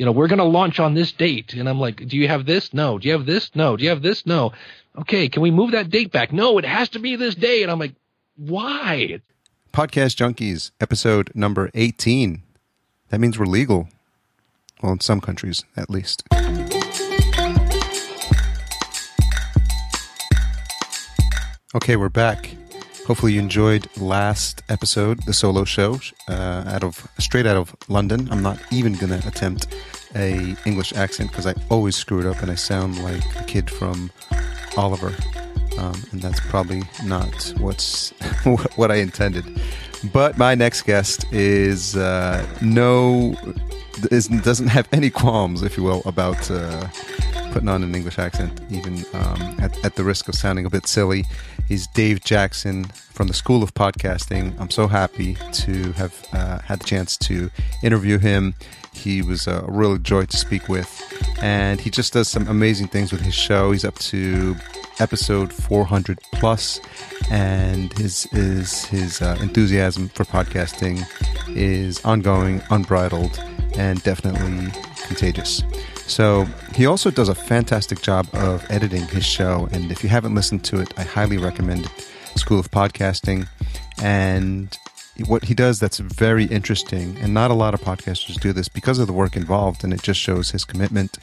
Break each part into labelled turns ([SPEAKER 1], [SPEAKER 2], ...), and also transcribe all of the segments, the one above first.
[SPEAKER 1] you know, we're going to launch on this date. And I'm like, do you have this? No. Do you have this? No. Do you have this? No. Okay. Can we move that date back? No, it has to be this day. And I'm like, why?
[SPEAKER 2] Podcast Junkies, episode number 18. That means we're legal. Well, in some countries, at least. Okay, we're back. Hopefully, you enjoyed last episode, the solo show, uh, out of straight out of London. I'm not even gonna attempt a English accent because I always screw it up and I sound like a kid from Oliver, um, and that's probably not what's what I intended. But my next guest is uh, no doesn't have any qualms, if you will, about uh, putting on an English accent, even um, at, at the risk of sounding a bit silly. He's Dave Jackson from the School of Podcasting. I'm so happy to have uh, had the chance to interview him. He was a real joy to speak with, and he just does some amazing things with his show. He's up to episode 400 plus, and his his his uh, enthusiasm for podcasting is ongoing, unbridled, and definitely contagious. So he also does a fantastic job of editing his show. And if you haven't listened to it, I highly recommend. School of Podcasting. And what he does that's very interesting, and not a lot of podcasters do this because of the work involved, and it just shows his commitment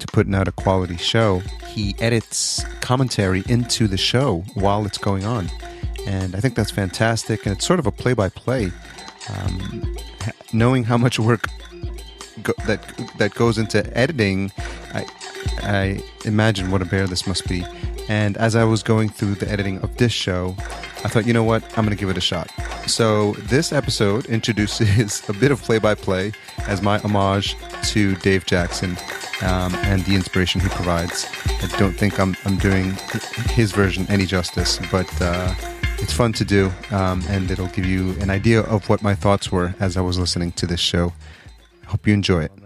[SPEAKER 2] to putting out a quality show. He edits commentary into the show while it's going on. And I think that's fantastic. And it's sort of a play by play. Knowing how much work go, that that goes into editing, I, I imagine what a bear this must be. And as I was going through the editing of this show, I thought, you know what, I'm going to give it a shot. So this episode introduces a bit of play-by-play as my homage to Dave Jackson um, and the inspiration he provides. I don't think I'm I'm doing his version any justice, but. Uh, it's fun to do, um, and it'll give you an idea of what my thoughts were as I was listening to this show. Hope you enjoy it.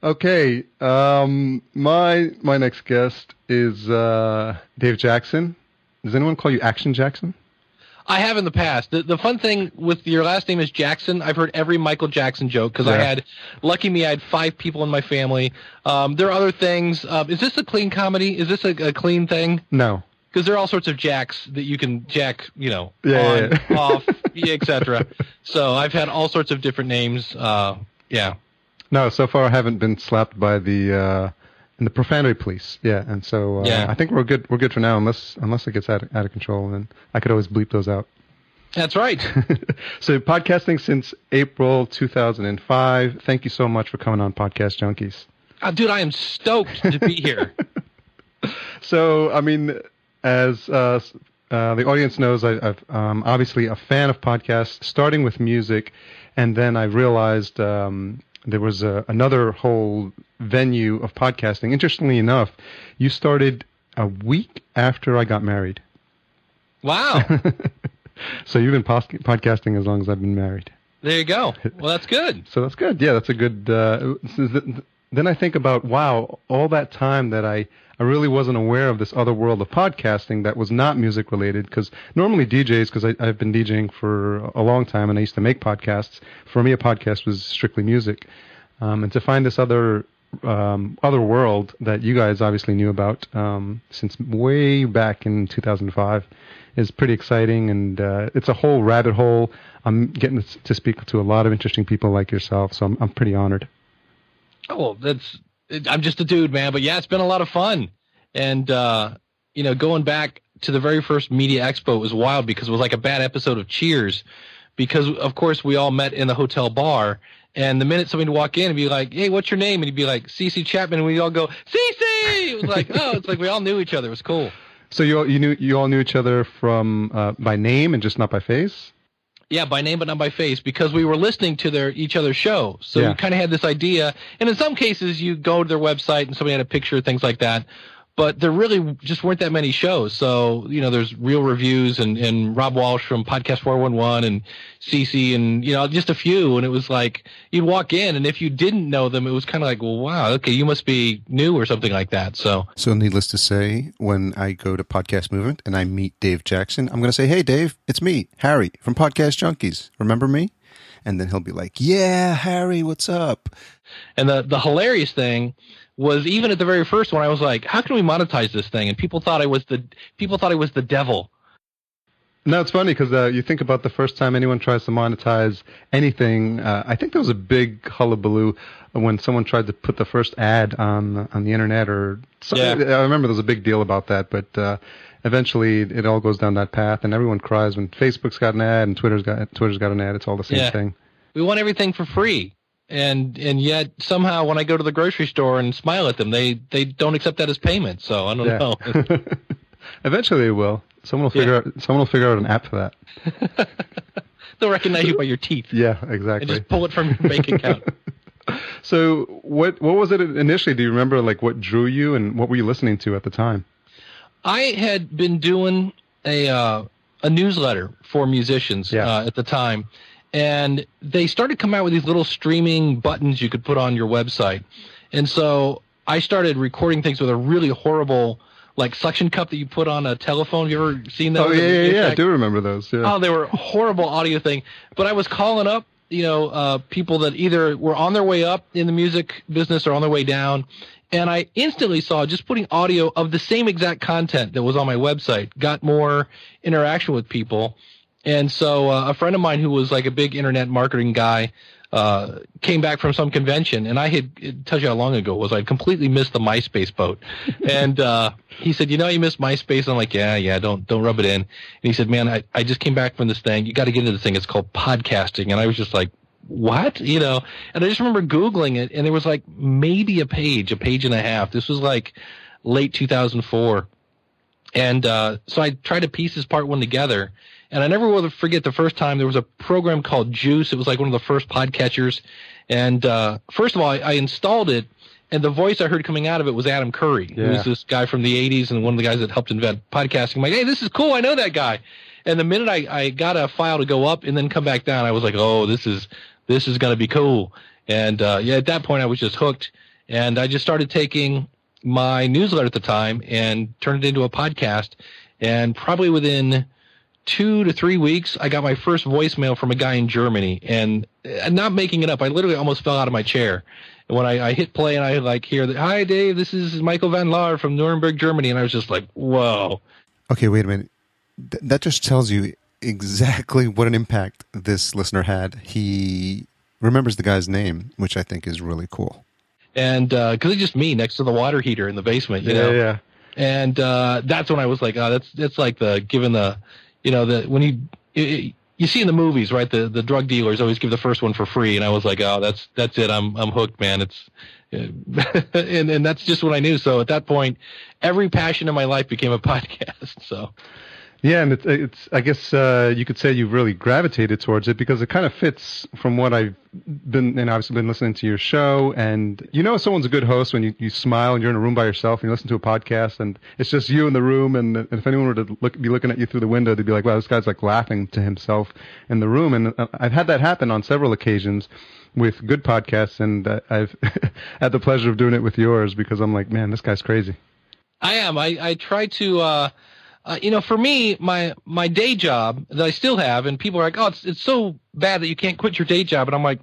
[SPEAKER 3] Okay, um, my my next guest is uh, Dave Jackson. Does anyone call you Action Jackson?
[SPEAKER 1] I have in the past. The, the fun thing with your last name is Jackson. I've heard every Michael Jackson joke because I had, lucky me, I had five people in my family. Um, there are other things. Um, is this a clean comedy? Is this a, a clean thing?
[SPEAKER 3] No.
[SPEAKER 1] Because there are all sorts of jacks that you can jack, you know,
[SPEAKER 3] Yeah,
[SPEAKER 1] on,
[SPEAKER 3] yeah, yeah.
[SPEAKER 1] off, etc. So I've had all sorts of different names. Uh, yeah.
[SPEAKER 3] No, so far I haven't been slapped by the uh, the profanity police. Yeah, and so uh,
[SPEAKER 1] Yeah.
[SPEAKER 3] I think we're good. We're good for now, unless unless it gets out of, out of control, and I could always bleep those out.
[SPEAKER 1] That's right.
[SPEAKER 3] so podcasting since April 2005. Thank you so much for coming on Podcast Junkies.
[SPEAKER 1] Uh, dude, I am stoked to be here.
[SPEAKER 3] So, I mean, as uh, uh, the audience knows, I, I've um, obviously a fan of podcasts, starting with music, and then I realized um, there was a, another whole venue of podcasting. Interestingly enough, you started a week after I got married.
[SPEAKER 1] Wow.
[SPEAKER 3] So you've been podcasting as long as I've been married.
[SPEAKER 1] There you go. Well, that's good.
[SPEAKER 3] So that's good. Yeah, that's a good. Uh, then I think about wow, all that time that I I really wasn't aware of this other world of podcasting that was not music related. Because normally DJs, because I've been DJing for a long time and I used to make podcasts. For me, a podcast was strictly music, um, and to find this other um, other world that you guys obviously knew about um, since way back in 2005 is pretty exciting, and uh, it's a whole rabbit hole. I'm getting to speak to a lot of interesting people like yourself, so I'm I'm pretty honored.
[SPEAKER 1] Oh, that's I'm just a dude, man. But yeah, it's been a lot of fun, and uh, you know, going back to the very first media expo was wild because it was like a bad episode of Cheers, because of course we all met in the hotel bar, and the minute somebody would walk in and be like, "Hey, what's your name?" and he'd be like, "CC Chapman," and we all go, "CC." It was like, oh, it's like we all knew each other. It was cool.
[SPEAKER 3] So you all, you knew you all knew each other from uh, by name and just not by face.
[SPEAKER 1] Yeah, by name but not by face, because we were listening to their each other's show. So
[SPEAKER 3] Yeah.
[SPEAKER 1] we kind of had this idea, and in some cases, you go to their website and somebody had a picture, things like that. But there really just weren't that many shows. So you know, there's real reviews and and Rob Walsh from Podcast 411 and CC and you know just a few, and it was like you'd walk in, and if you didn't know them, it was kind of like, well, wow, okay, you must be new or something like that. So
[SPEAKER 2] So, needless to say, when I go to Podcast Movement and I meet Dave Jackson, I'm going to say, Hey, Dave, it's me, Harry from Podcast Junkies. Remember me?
[SPEAKER 4] and then he'll be like, "Yeah, Harry, what's up?"
[SPEAKER 1] And the the hilarious thing was even at the very first one, I was like, "How can we monetize this thing?" And people thought I was the people thought I was the devil.
[SPEAKER 2] No, it's funny because uh, you think about the first time anyone tries to monetize anything. Uh, I think there was a big hullabaloo when someone tried to put the first ad on on the internet, or
[SPEAKER 1] Yeah.
[SPEAKER 2] I remember there was a big deal about that. But uh, eventually, it all goes down that path, and everyone cries when Facebook's got an ad and Twitter's got Twitter's got an ad. It's all the same
[SPEAKER 1] Yeah.
[SPEAKER 2] thing.
[SPEAKER 1] We want everything for free. And and yet somehow when I go to the grocery store and smile at them, they they don't accept that as payment. So I don't know.
[SPEAKER 2] Eventually, they will. Someone will figure
[SPEAKER 1] Yeah.
[SPEAKER 2] out. Someone will figure out an app for that.
[SPEAKER 1] They'll recognize you by your teeth
[SPEAKER 2] Yeah,
[SPEAKER 1] and
[SPEAKER 2] exactly.
[SPEAKER 1] just pull it from your bank account.
[SPEAKER 2] So, what what was it initially? Do you remember like what drew you, and what were you listening to at the time?
[SPEAKER 1] I had been doing a uh, a newsletter for musicians
[SPEAKER 2] Yeah.
[SPEAKER 1] uh, at the time, and they started coming out with these little streaming buttons you could put on your website, and so I started recording things with a really horrible like suction cup that you put on a telephone. Have you ever seen those?
[SPEAKER 2] Oh yeah, yeah, yeah. I do remember those. Yeah.
[SPEAKER 1] Oh, they were horrible audio thing. But I was calling up, you know, uh, people that either were on their way up in the music business or on their way down. And I instantly saw just putting audio of the same exact content that was on my website got more interaction with people. And so uh, a friend of mine who was like a big internet marketing guy uh, came back from some convention, and I had it tells you how long ago it was. I completely missed the MySpace boat, and uh, he said, "You know, you missed MySpace." I'm like, "Yeah, yeah, don't don't rub it in." And he said, "Man, I, I just came back from this thing. You got to get into this thing. It's called podcasting." And I was just like, "What?" You know? And I just remember googling it, and there was like maybe a page, a page and a half. This was like late 2004. And uh, so I tried to piece this part one together. And I never will forget the first time there was a program called Juice. It was like one of the first podcatchers. And uh, first of all, I, I installed it, and the voice I heard coming out of it was Adam Curry,
[SPEAKER 2] Yeah.
[SPEAKER 1] was this guy from the 80s and one of the guys that helped invent podcasting. I'm like, hey, this is cool. I know that guy. And the minute I, I got a file to go up and then come back down, I was like, oh, this is this is going to be cool. And uh, yeah, at that point, I was just hooked. And I just started taking my newsletter at the time and turned it into a podcast. And probably within two to three weeks, I got my first voicemail from a guy in Germany. And uh, not making it up, I literally almost fell out of my chair. When I, I hit play and I like hear that, hi Dave, this is Michael Van Laar from Nuremberg, Germany, and I was just like, whoa.
[SPEAKER 4] Okay, wait a minute. Th- that just tells you exactly what an impact this listener had. He remembers the guy's name, which I think is really cool.
[SPEAKER 1] And because it's just me next to the water heater in the basement, you
[SPEAKER 2] yeah,
[SPEAKER 1] know.
[SPEAKER 2] yeah.
[SPEAKER 1] and uh, that's when I was like, oh, that's that's like the given the, you know, the when you it, you see in the movies, right? The the drug dealers always give the first one for free, and I was like, oh, that's that's it. I'm I'm hooked, man. It's and and that's just what I knew. So at that point, every passion in my life became a podcast. So
[SPEAKER 2] Yeah, and it's, it's I guess uh, you could say you've really gravitated towards it because it kind of fits from what I've been, and obviously been listening to your show. And you know, someone's a good host when you, you smile and you're in a room by yourself and you listen to a podcast and it's just you in the room. And, and if anyone were to look, be looking at you through the window, they'd be like, wow, this guy's like laughing to himself in the room. And uh, I've had that happen on several occasions with good podcasts. And uh, I've had the pleasure of doing it with yours because I'm like, man, this guy's crazy.
[SPEAKER 1] I am. I I try to. Uh, uh, you know, for me, my my day job that I still have, and people are like, "Oh, it's it's so bad that you can't quit your day job," and I'm like,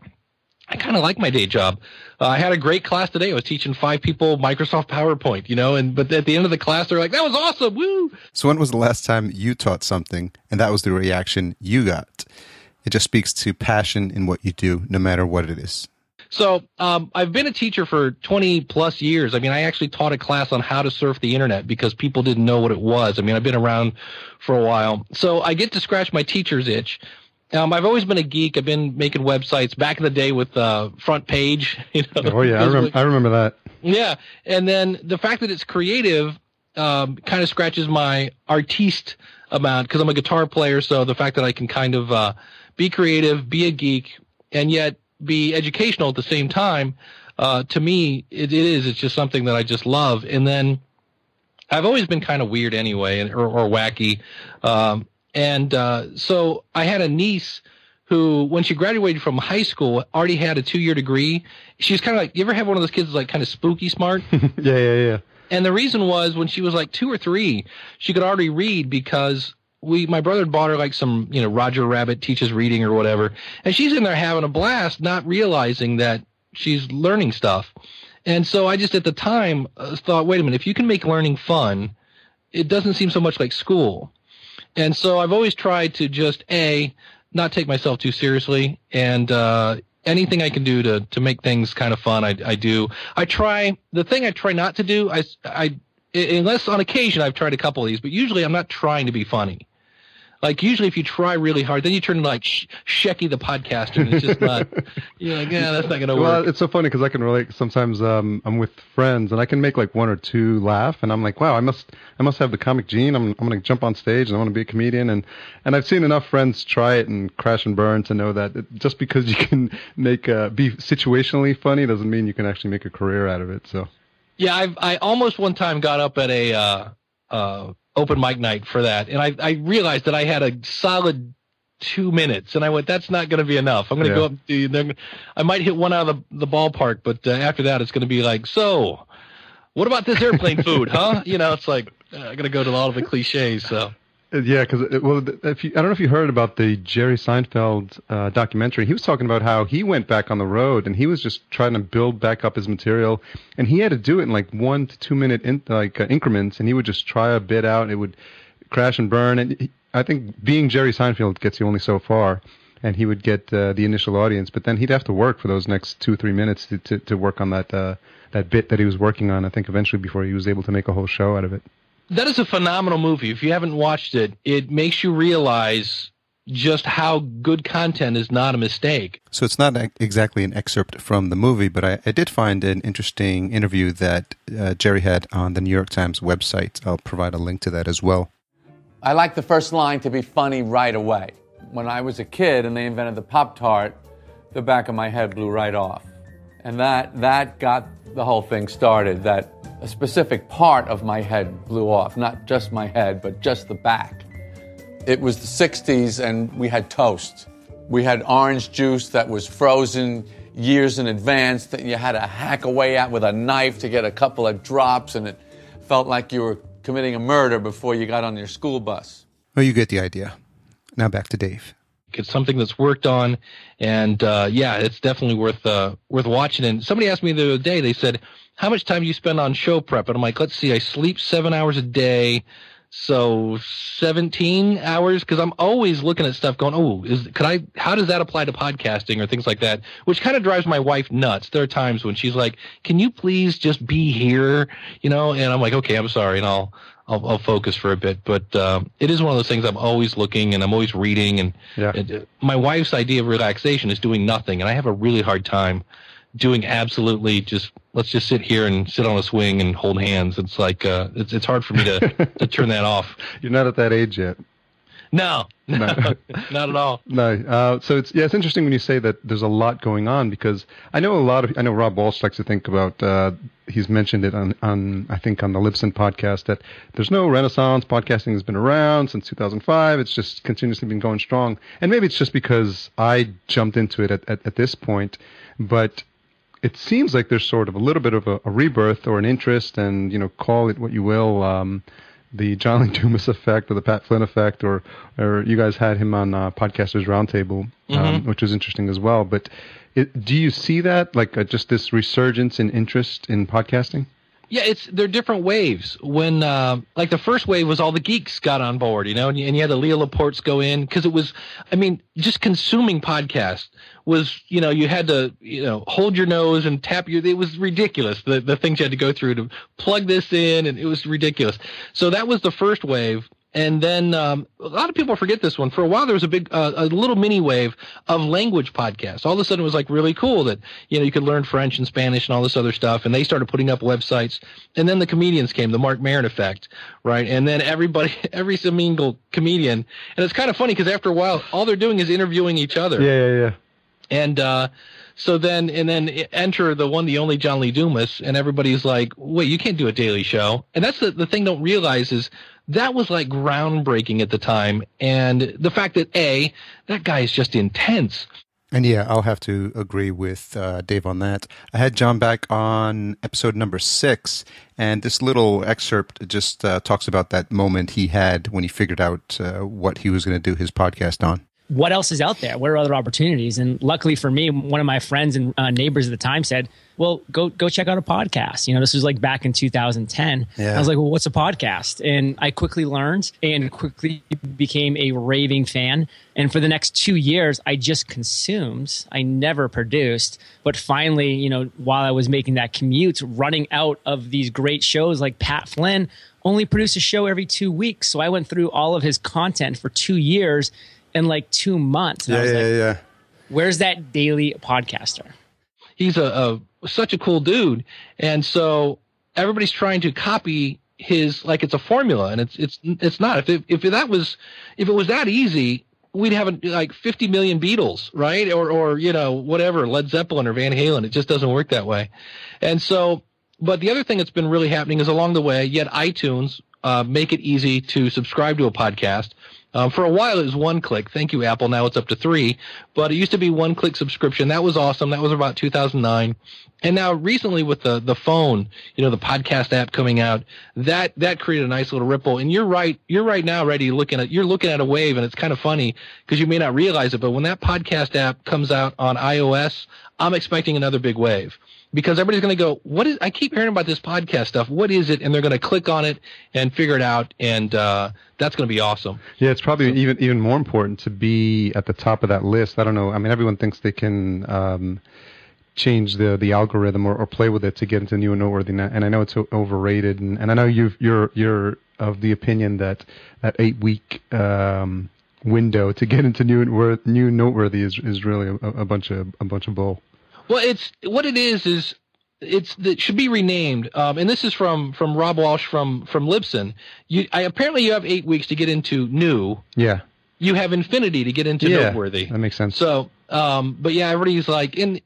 [SPEAKER 1] I kind of like my day job. Uh, I had a great class today. I was teaching five people Microsoft PowerPoint, you know, and but at the end of the class, they're like, "That was awesome, woo!"
[SPEAKER 4] So, when was the last time you taught something and that was the reaction you got? It just speaks to passion in what you do, no matter what it is.
[SPEAKER 1] So um, I've been a teacher for 20 plus years. I mean, I actually taught a class on how to surf the internet because people didn't know what it was. I mean, I've been around for a while, so I get to scratch my teacher's itch. Um, I've always been a geek. I've been making websites back in the day with uh, front page. You know,
[SPEAKER 2] Oh yeah, I, rem- I remember that.
[SPEAKER 1] yeah, and then the fact that it's creative um, kind of scratches my artiste amount because I'm a guitar player. So the fact that I can kind of uh, be creative, be a geek, and yet be educational at the same time, uh, to me, it, it is. It's just something that I just love. And then I've always been kind of weird anyway, and, or, or wacky. Um, and uh, so I had a niece who, when she graduated from high school, already had a two-year degree. She's kind of like, you ever have one of those kids that's like kind of spooky smart?
[SPEAKER 2] yeah, yeah, yeah.
[SPEAKER 1] And the reason was when she was like two or three, she could already read because we my brother bought her like some you know Roger Rabbit teaches reading or whatever, and she's in there having a blast, not realizing that she's learning stuff. And so I just at the time uh, thought, wait a minute, if you can make learning fun, it doesn't seem so much like school. And so I've always tried to just a not take myself too seriously and uh, anything I can do to to make things kind of fun, I, I do. I try the thing I try not to do. I I unless on occasion I've tried a couple of these, but usually I'm not trying to be funny. Like usually, if you try really hard, then you turn like Sh- Shecky the podcaster, and it's just not. you're like, yeah, that's not gonna work.
[SPEAKER 2] well, it's so funny because I can relate. Sometimes um, I'm with friends and I can make like one or two laugh, and I'm like, wow, I must, I must have the comic gene. I'm, I'm gonna jump on stage and I want to be a comedian, and and I've seen enough friends try it and crash and burn to know that it, just because you can make uh, be situationally funny doesn't mean you can actually make a career out of it. So.
[SPEAKER 1] Yeah, I've I almost one time got up at a uh, uh, open mic night for that, and I I realized that I had a solid two minutes, and I went, that's not going to be enough. I'm going to
[SPEAKER 2] Yeah.
[SPEAKER 1] go up to I might hit one out of the the ballpark, but uh, after that, it's going to be like, so, what about this airplane food, huh? You know, it's like uh, I'm going to go to all of the cliches. So
[SPEAKER 2] Yeah, because well, if you, I don't know if you heard about the Jerry Seinfeld uh, documentary. He was talking about how he went back on the road and he was just trying to build back up his material, and he had to do it in like one to two minute in, like uh, increments, and he would just try a bit out. And it would crash and burn, and he, I think being Jerry Seinfeld gets you only so far. And he would get uh, the initial audience, but then he'd have to work for those next two three minutes to to, to work on that uh, that bit that he was working on. I think eventually before he was able to make a whole show out of it.
[SPEAKER 1] That is a phenomenal movie. If you haven't watched it, it makes you realize just how good content is not a mistake.
[SPEAKER 4] So it's not exactly an excerpt from the movie, but I, I did find an interesting interview that uh, Jerry had on the New York Times website. I'll provide a link to that as well.
[SPEAKER 5] I like the first line to be funny right away. When I was a kid and they invented the Pop Tart, the back of my head blew right off. And that, that got the whole thing started, that a specific part of my head blew off. Not just my head, but just the back. It was the 60s and we had toast. We had orange juice that was frozen years in advance that you had to hack away at with a knife to get a couple of drops, and it felt like you were committing a murder before you got on your school bus.
[SPEAKER 4] Well, you get the idea. Now back to Dave.
[SPEAKER 1] It's something that's worked on, and uh, yeah, it's definitely worth uh, worth watching. And somebody asked me the other day. They said, "How much time do you spend on show prep?" And I'm like, "Let's see. I sleep seven hours a day, so 17 hours because I'm always looking at stuff, going, oh, is could I? How does that apply to podcasting or things like that? Which kind of drives my wife nuts. There are times when she's like, "Can you please just be here?" You know, and I'm like, "Okay, I'm sorry," and I'll. I'll, I'll focus for a bit, but um, it is one of those things I'm always looking and I'm always reading. And
[SPEAKER 2] Yeah.
[SPEAKER 1] it, my wife's idea of relaxation is doing nothing, and I have a really hard time doing absolutely just let's just sit here and sit on a swing and hold hands. It's like uh, it's it's hard for me to to turn that off.
[SPEAKER 2] You're not at that age yet.
[SPEAKER 1] No, no, not at all.
[SPEAKER 2] No. Uh, so it's yeah, it's interesting when you say that there's a lot going on because I know a lot of I know Rob Walsh likes to think about. Uh, he's mentioned it on on I think on the Libsyn podcast that there's no renaissance. Podcasting has been around since 2005. It's just continuously been going strong, and maybe it's just because I jumped into it at at, at this point, but. It seems like there's sort of a little bit of a, a rebirth or an interest, and you know, call it what you will. Um, the John Lee Dumas effect or the Pat Flynn effect, or or you guys had him on uh, Podcasters Roundtable, um, which was interesting as well. But it, do you see that like uh, just this resurgence in interest in podcasting?
[SPEAKER 1] Yeah, it's they're different waves. When uh, like the first wave was all the geeks got on board, you know, and you, and you had the Leo Laportes go in because it was, I mean, just consuming podcast was, you know, you had to, you know, hold your nose and tap your. It was ridiculous the the things you had to go through to plug this in, and it was ridiculous. So that was the first wave. And then um, a lot of people forget this one. For a while, there was a big, uh, a little mini wave of language podcasts. All of a sudden, it was like really cool that you know you could learn French and Spanish and all this other stuff. And they started putting up websites. And then the comedians came, the Marc Maron effect, right? And then everybody, every single comedian, and it's kind of funny because after a while, all they're doing is interviewing each other.
[SPEAKER 2] Yeah, yeah, yeah.
[SPEAKER 1] And uh, so then, and then enter the one, the only John Lee Dumas, and everybody's like, "Wait, you can't do a daily show." And that's the the thing. Don't realize is that was like groundbreaking at the time, and the fact that a that guy is just intense.
[SPEAKER 4] And yeah, I'll have to agree with uh, Dave on that. I had John back on episode number six, and this little excerpt just uh, talks about that moment he had when he figured out uh, what he was going to do his podcast on
[SPEAKER 6] what else is out there? What are other opportunities? And luckily for me, one of my friends and uh, neighbors at the time said, "Well, go go check out a podcast." You know, this was like back in 2010. Yeah. I was like, "Well, what's a podcast?" And I quickly learned and quickly became a raving fan. And for the next two years, I just consumed. I never produced. But finally, you know, while I was making that commute, running out of these great shows like Pat Flynn only produced a show every two weeks. So I went through all of his content for two years in like two months.
[SPEAKER 4] And yeah, yeah, like, yeah.
[SPEAKER 6] Where's that daily podcaster?
[SPEAKER 1] He's a, a such a cool dude, and so everybody's trying to copy his like it's a formula, and it's it's it's not. If it, if that was if it was that easy, we'd have like 50 million Beatles, right? Or or you know whatever Led Zeppelin or Van Halen. It just doesn't work that way, and so. But the other thing that's been really happening is along the way, yet iTunes uh, make it easy to subscribe to a podcast. Um, for a while, it was one click. Thank you, Apple. Now it's up to three, but it used to be one click subscription. That was awesome. That was about 2009. And now recently with the, the phone, you know, the podcast app coming out, that, that created a nice little ripple. And you're right. You're right now ready looking at, you're looking at a wave and it's kind of funny because you may not realize it, but when that podcast app comes out on iOS, I'm expecting another big wave because everybody's going to go, what is, I keep hearing about this podcast stuff. What is it? And they're going to click on it and figure it out. And, uh, that's going to be awesome.
[SPEAKER 2] Yeah. It's probably so, even, even more important to be at the top of that list. I don't know. I mean, everyone thinks they can, um, change the the algorithm or, or play with it to get into new and noteworthy. And I know it's overrated. And, and I know you you're you're of the opinion that that eight week um, window to get into new and new noteworthy is is really a, a bunch of a bunch of bull.
[SPEAKER 1] Well, it's what it is is it's it should be renamed. Um, and this is from from Rob Walsh from from Libsyn. You I, apparently you have eight weeks to get into new.
[SPEAKER 2] Yeah.
[SPEAKER 1] You have infinity to get into
[SPEAKER 2] yeah,
[SPEAKER 1] noteworthy.
[SPEAKER 2] That makes sense.
[SPEAKER 1] So, um, but yeah, everybody's like in.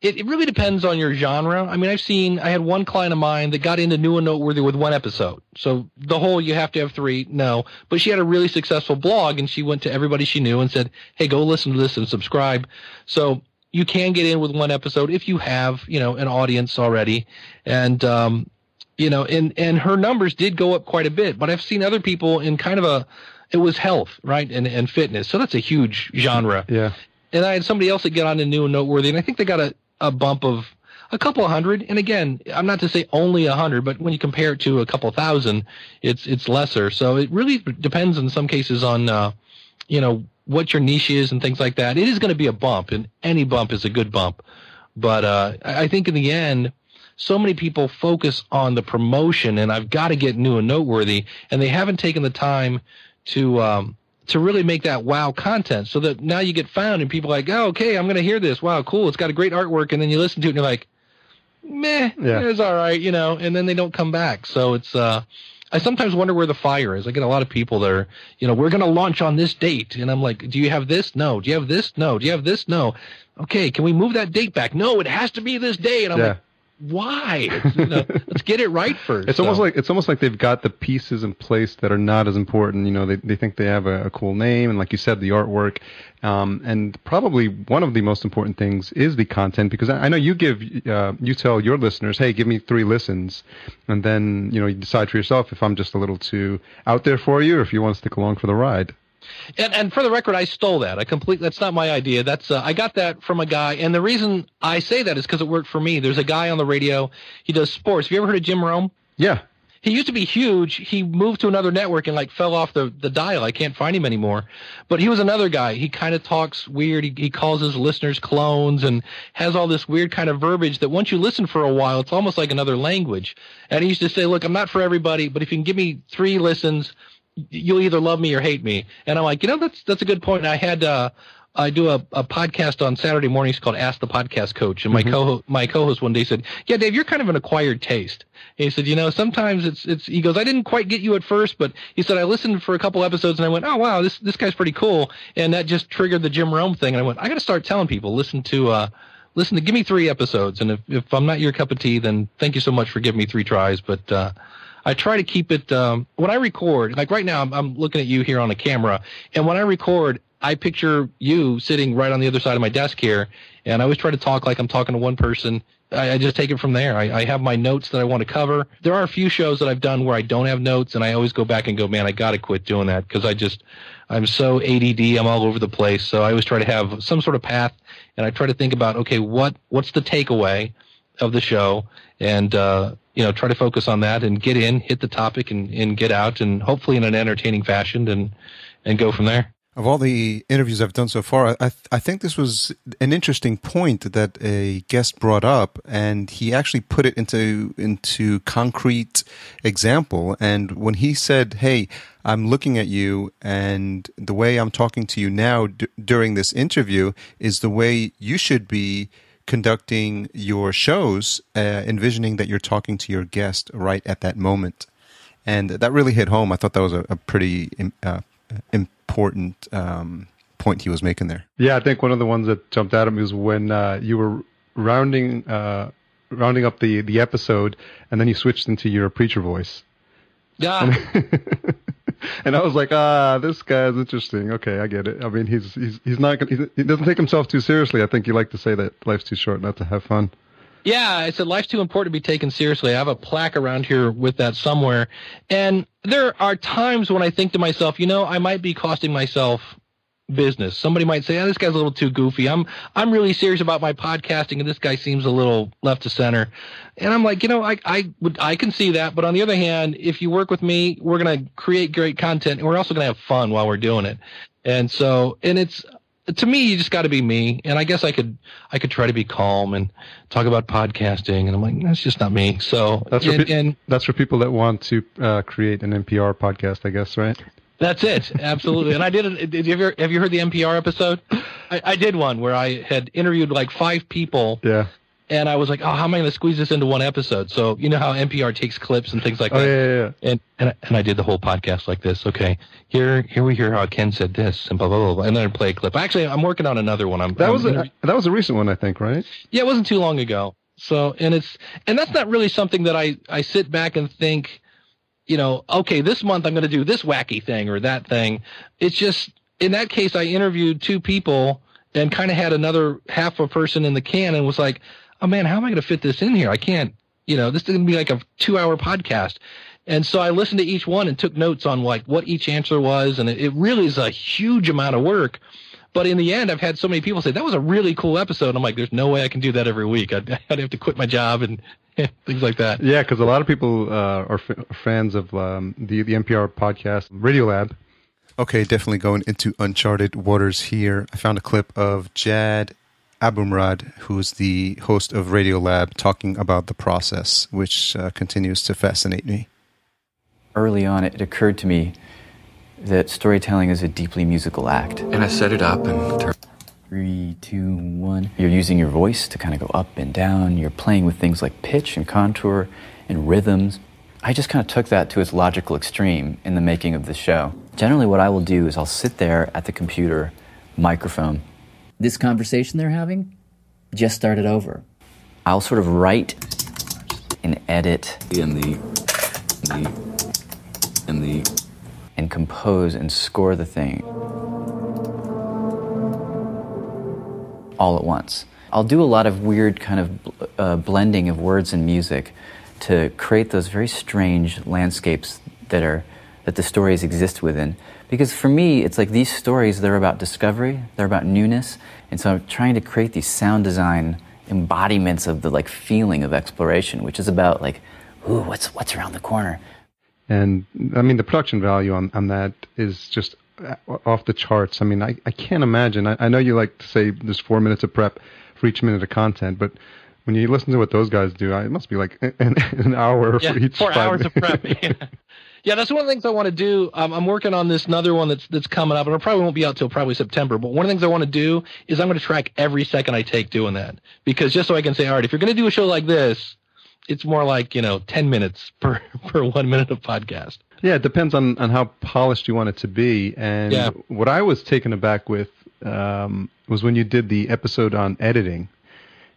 [SPEAKER 1] It, it really depends on your genre. I mean, I've seen, I had one client of mine that got into new and noteworthy with one episode. So the whole, you have to have three, no. But she had a really successful blog and she went to everybody she knew and said, hey, go listen to this and subscribe. So you can get in with one episode if you have, you know, an audience already. And, um, you know, and, and her numbers did go up quite a bit, but I've seen other people in kind of a, it was health, right? And, and fitness. So that's a huge genre.
[SPEAKER 2] Yeah.
[SPEAKER 1] And I had somebody else that get on to new and noteworthy, and I think they got a, a bump of a couple of hundred. And again, I'm not to say only a hundred, but when you compare it to a couple thousand, it's, it's lesser. So it really depends in some cases on, uh, you know, what your niche is and things like that. It is going to be a bump, and any bump is a good bump. But uh, I think in the end, so many people focus on the promotion, and I've got to get new and noteworthy, and they haven't taken the time to um, to really make that wow content. So that now you get found, and people are like, oh, okay, I'm going to hear this. Wow, cool. It's got a great artwork, and then you listen to it, and you're like, meh, yeah. it's all right, you know, and then they don't come back. So it's uh, I sometimes wonder where the fire is. I get a lot of people that are, you know, we're going to launch on this date. And I'm like, do you have this? No. Do you have this? No. Do you have this? No. Okay. Can we move that date back? No, it has to be this day. And I'm yeah. like, why? You know, let's get it right first.
[SPEAKER 2] It's so. almost like it's almost like they've got the pieces in place that are not as important. You know, they they think they have a, a cool name, and like you said, the artwork, um, and probably one of the most important things is the content because I, I know you give uh, you tell your listeners, hey, give me three listens, and then you know you decide for yourself if I'm just a little too out there for you, or if you want to stick along for the ride.
[SPEAKER 1] And, and for the record, I stole that. I completely. That's not my idea. That's uh, I got that from a guy. And the reason I say that is because it worked for me. There's a guy on the radio. He does sports. Have you ever heard of Jim Rome?
[SPEAKER 2] Yeah.
[SPEAKER 1] He used to be huge. He moved to another network and like fell off the, the dial. I can't find him anymore. But he was another guy. He kind of talks weird. He, he calls his listeners clones and has all this weird kind of verbiage that once you listen for a while, it's almost like another language. And he used to say, look, I'm not for everybody, but if you can give me three listens, you'll either love me or hate me. And I'm like, you know, that's that's a good point. I had uh, I do a, a podcast on Saturday mornings called Ask the Podcast Coach, and my mm-hmm. co my co-host one day said, "Yeah, Dave, you're kind of an acquired taste." And he said, "You know, sometimes it's it's." He goes, "I didn't quite get you at first, but he said I listened for a couple episodes and I went, oh wow, this this guy's pretty cool," and that just triggered the Jim Rome thing. And I went, I got to start telling people, listen to. uh Listen to give me three episodes, and if, if I'm not your cup of tea, then thank you so much for giving me three tries. But uh, I try to keep it um, when I record. Like right now, I'm, I'm looking at you here on the camera, and when I record, I picture you sitting right on the other side of my desk here, and I always try to talk like I'm talking to one person. I, I just take it from there. I, I have my notes that I want to cover. There are a few shows that I've done where I don't have notes, and I always go back and go, man, I got to quit doing that because I just, I'm so ADD. I'm all over the place. So I always try to have some sort of path, and I try to think about, okay, what what's the takeaway of the show, and uh, you know, try to focus on that and get in, hit the topic, and, and get out, and hopefully in an entertaining fashion, and and go from there.
[SPEAKER 4] Of all the interviews I've done so far, I, I think this was an interesting point that a guest brought up, and he actually put it into into concrete example. And when he said, "Hey, I'm looking at you, and the way I'm talking to you now d- during this interview is the way you should be." Conducting your shows, uh, envisioning that you're talking to your guest right at that moment. And that really hit home. I thought that was a, a pretty uh, important um, point he was making there.
[SPEAKER 2] Yeah, I think one of the ones that jumped out at me was when uh, you were rounding uh, rounding up the the episode, and then you switched into your preacher voice.
[SPEAKER 1] Yeah.
[SPEAKER 2] And, I was like, ah, this guy's interesting. Okay, I get it. I mean, he's he's he's not he's, he doesn't take himself too seriously. I think you like to say that life's too short not to have fun.
[SPEAKER 1] Yeah, I said life's too important to be taken seriously. I have a plaque around here with that somewhere. And there are times when I think to myself, you know, I might be costing myself business. Somebody might say, oh, this guy's a little too goofy. I'm I'm really serious about my podcasting and this guy seems a little left to center. And I'm like, you know, I I would I can see that, but on the other hand, if you work with me, we're going to create great content and we're also going to have fun while we're doing it. And so, and it's to me, you just got to be me. And I guess I could, I could try to be calm and talk about podcasting. And I'm like, that's just not me. So
[SPEAKER 2] that's for,
[SPEAKER 1] and,
[SPEAKER 2] pe-
[SPEAKER 1] and
[SPEAKER 2] that's for people that want to uh, create an NPR podcast, I guess, right?
[SPEAKER 1] That's it, absolutely. and I did. it. Did you ever have you heard the NPR episode? I, I did one where I had interviewed like five people.
[SPEAKER 2] Yeah.
[SPEAKER 1] And I was like, oh, how am I going to squeeze this into one episode? So you know how NPR takes clips and things like
[SPEAKER 2] Oh
[SPEAKER 1] that.
[SPEAKER 2] yeah, yeah, yeah.
[SPEAKER 1] And, and I- and I did the whole podcast like this. Okay, here here we hear how Ken said this and blah blah blah, blah and then I play a clip. Actually, I'm working on another one. I'm
[SPEAKER 2] That
[SPEAKER 1] I'm
[SPEAKER 2] was a, that was a recent one, I think, right?
[SPEAKER 1] yeah, it wasn't too long ago. So, and it's, and that's not really something that I, I sit back and think, you know, okay, this month I'm going to do this wacky thing or that thing. It's just, in that case, I interviewed two people and kind of had another half a person in the can and was like, oh man, how am I going to fit this in here? I can't, you know, this is going to be like a two hour podcast. And so I listened to each one and took notes on like what each answer was. And it, it really is a huge amount of work. But in the end, I've had so many people say that was a really cool episode. I'm like, there's no way I can do that every week. I'd, I'd have to quit my job and things like that.
[SPEAKER 2] Yeah, because a lot of people uh, are f- fans of um, the the NPR podcast Radiolab.
[SPEAKER 4] Okay, definitely going into uncharted waters here. I found a clip of Jad Abumrad, who's the host of Radiolab, talking about the process, which uh, continues to fascinate me.
[SPEAKER 7] early on, it occurred to me that storytelling is a deeply musical act.
[SPEAKER 8] And I set it up and turned.
[SPEAKER 7] Three, two, one. You're using your voice to kind of go up and down. You're playing with things like pitch and contour and rhythms. I just kind of took that to its logical extreme in the making of the show. Generally, what I will do is I'll sit there at the computer, microphone.
[SPEAKER 9] This conversation they're having just started over.
[SPEAKER 7] I'll sort of write and edit
[SPEAKER 8] And the. The. And the.
[SPEAKER 7] and compose and score the thing all at once. I'll do a lot of weird kind of uh, blending of words and music to create those very strange landscapes that are that the stories exist within. Because for me, it's like these stories they're about discovery, they're about newness, and so I'm trying to create these sound design embodiments of the like feeling of exploration, which is about like, ooh, what's what's around the corner.
[SPEAKER 2] And I mean, the production value on, on that is just off the charts. I mean, I, I can't imagine. I, I know you like to say there's four minutes of prep for each minute of content, but when you listen to what those guys do, it must be like an, an hour
[SPEAKER 1] Yeah,
[SPEAKER 2] for each.
[SPEAKER 1] four hours of prep. Yeah. Yeah, that's one of the things I want to do. Um, I'm working on this another one that's that's coming up, and it probably won't be out till probably September. But one of the things I want to do is I'm going to track every second I take doing that, because just so I can say, all right, if you're going to do a show like this, it's more like you know 10 minutes per per one minute of podcast.
[SPEAKER 2] Yeah, it depends on, on how polished you want it to be. And
[SPEAKER 1] Yeah.
[SPEAKER 2] what I was taken aback with um, was when you did the episode on editing.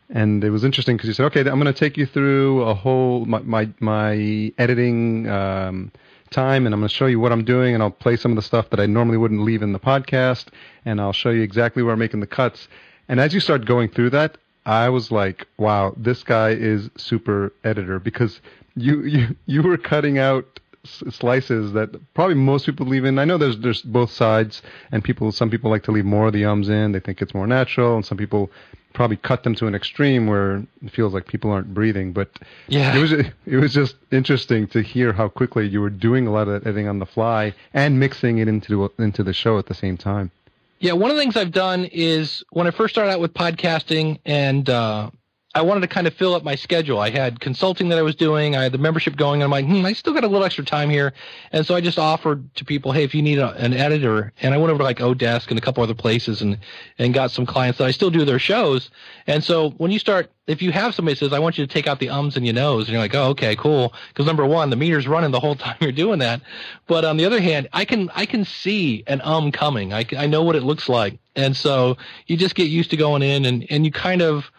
[SPEAKER 2] And it was interesting because you said, okay, I'm going to take you through a whole, my, my, my editing um, time, and I'm going to show you what I'm doing, and I'll play some of the stuff that I normally wouldn't leave in the podcast, and I'll show you exactly where I'm making the cuts. And as you start going through that, I was like, wow, this guy is super editor because you you you were cutting out slices that probably most people leave in. I know there's there's both sides, and people some people like to leave more of the ums in. They think it's more natural, and some people probably cut them to an extreme where it feels like people aren't breathing. But
[SPEAKER 1] yeah,
[SPEAKER 2] it was it was just interesting to hear how quickly you were doing a lot of that editing on the fly and mixing it into into the show at the same time.
[SPEAKER 1] Yeah, one of the things I've done is when I first started out with podcasting and uh, I wanted to kind of fill up my schedule. I had consulting that I was doing. I had the membership going. I'm like, hmm, I still got a little extra time here. And so I just offered to people, hey, if you need a, an editor, and I went over to like Odesk and a couple other places and, and got some clients that I still do their shows. And so when you start, if you have somebody says, I want you to take out the ums and your nose, and you're like, oh, okay, cool. Because number one, the meter's running the whole time you're doing that. But on the other hand, I can, I can see an um coming. I, I know what it looks like. And so you just get used to going in and, and you kind of,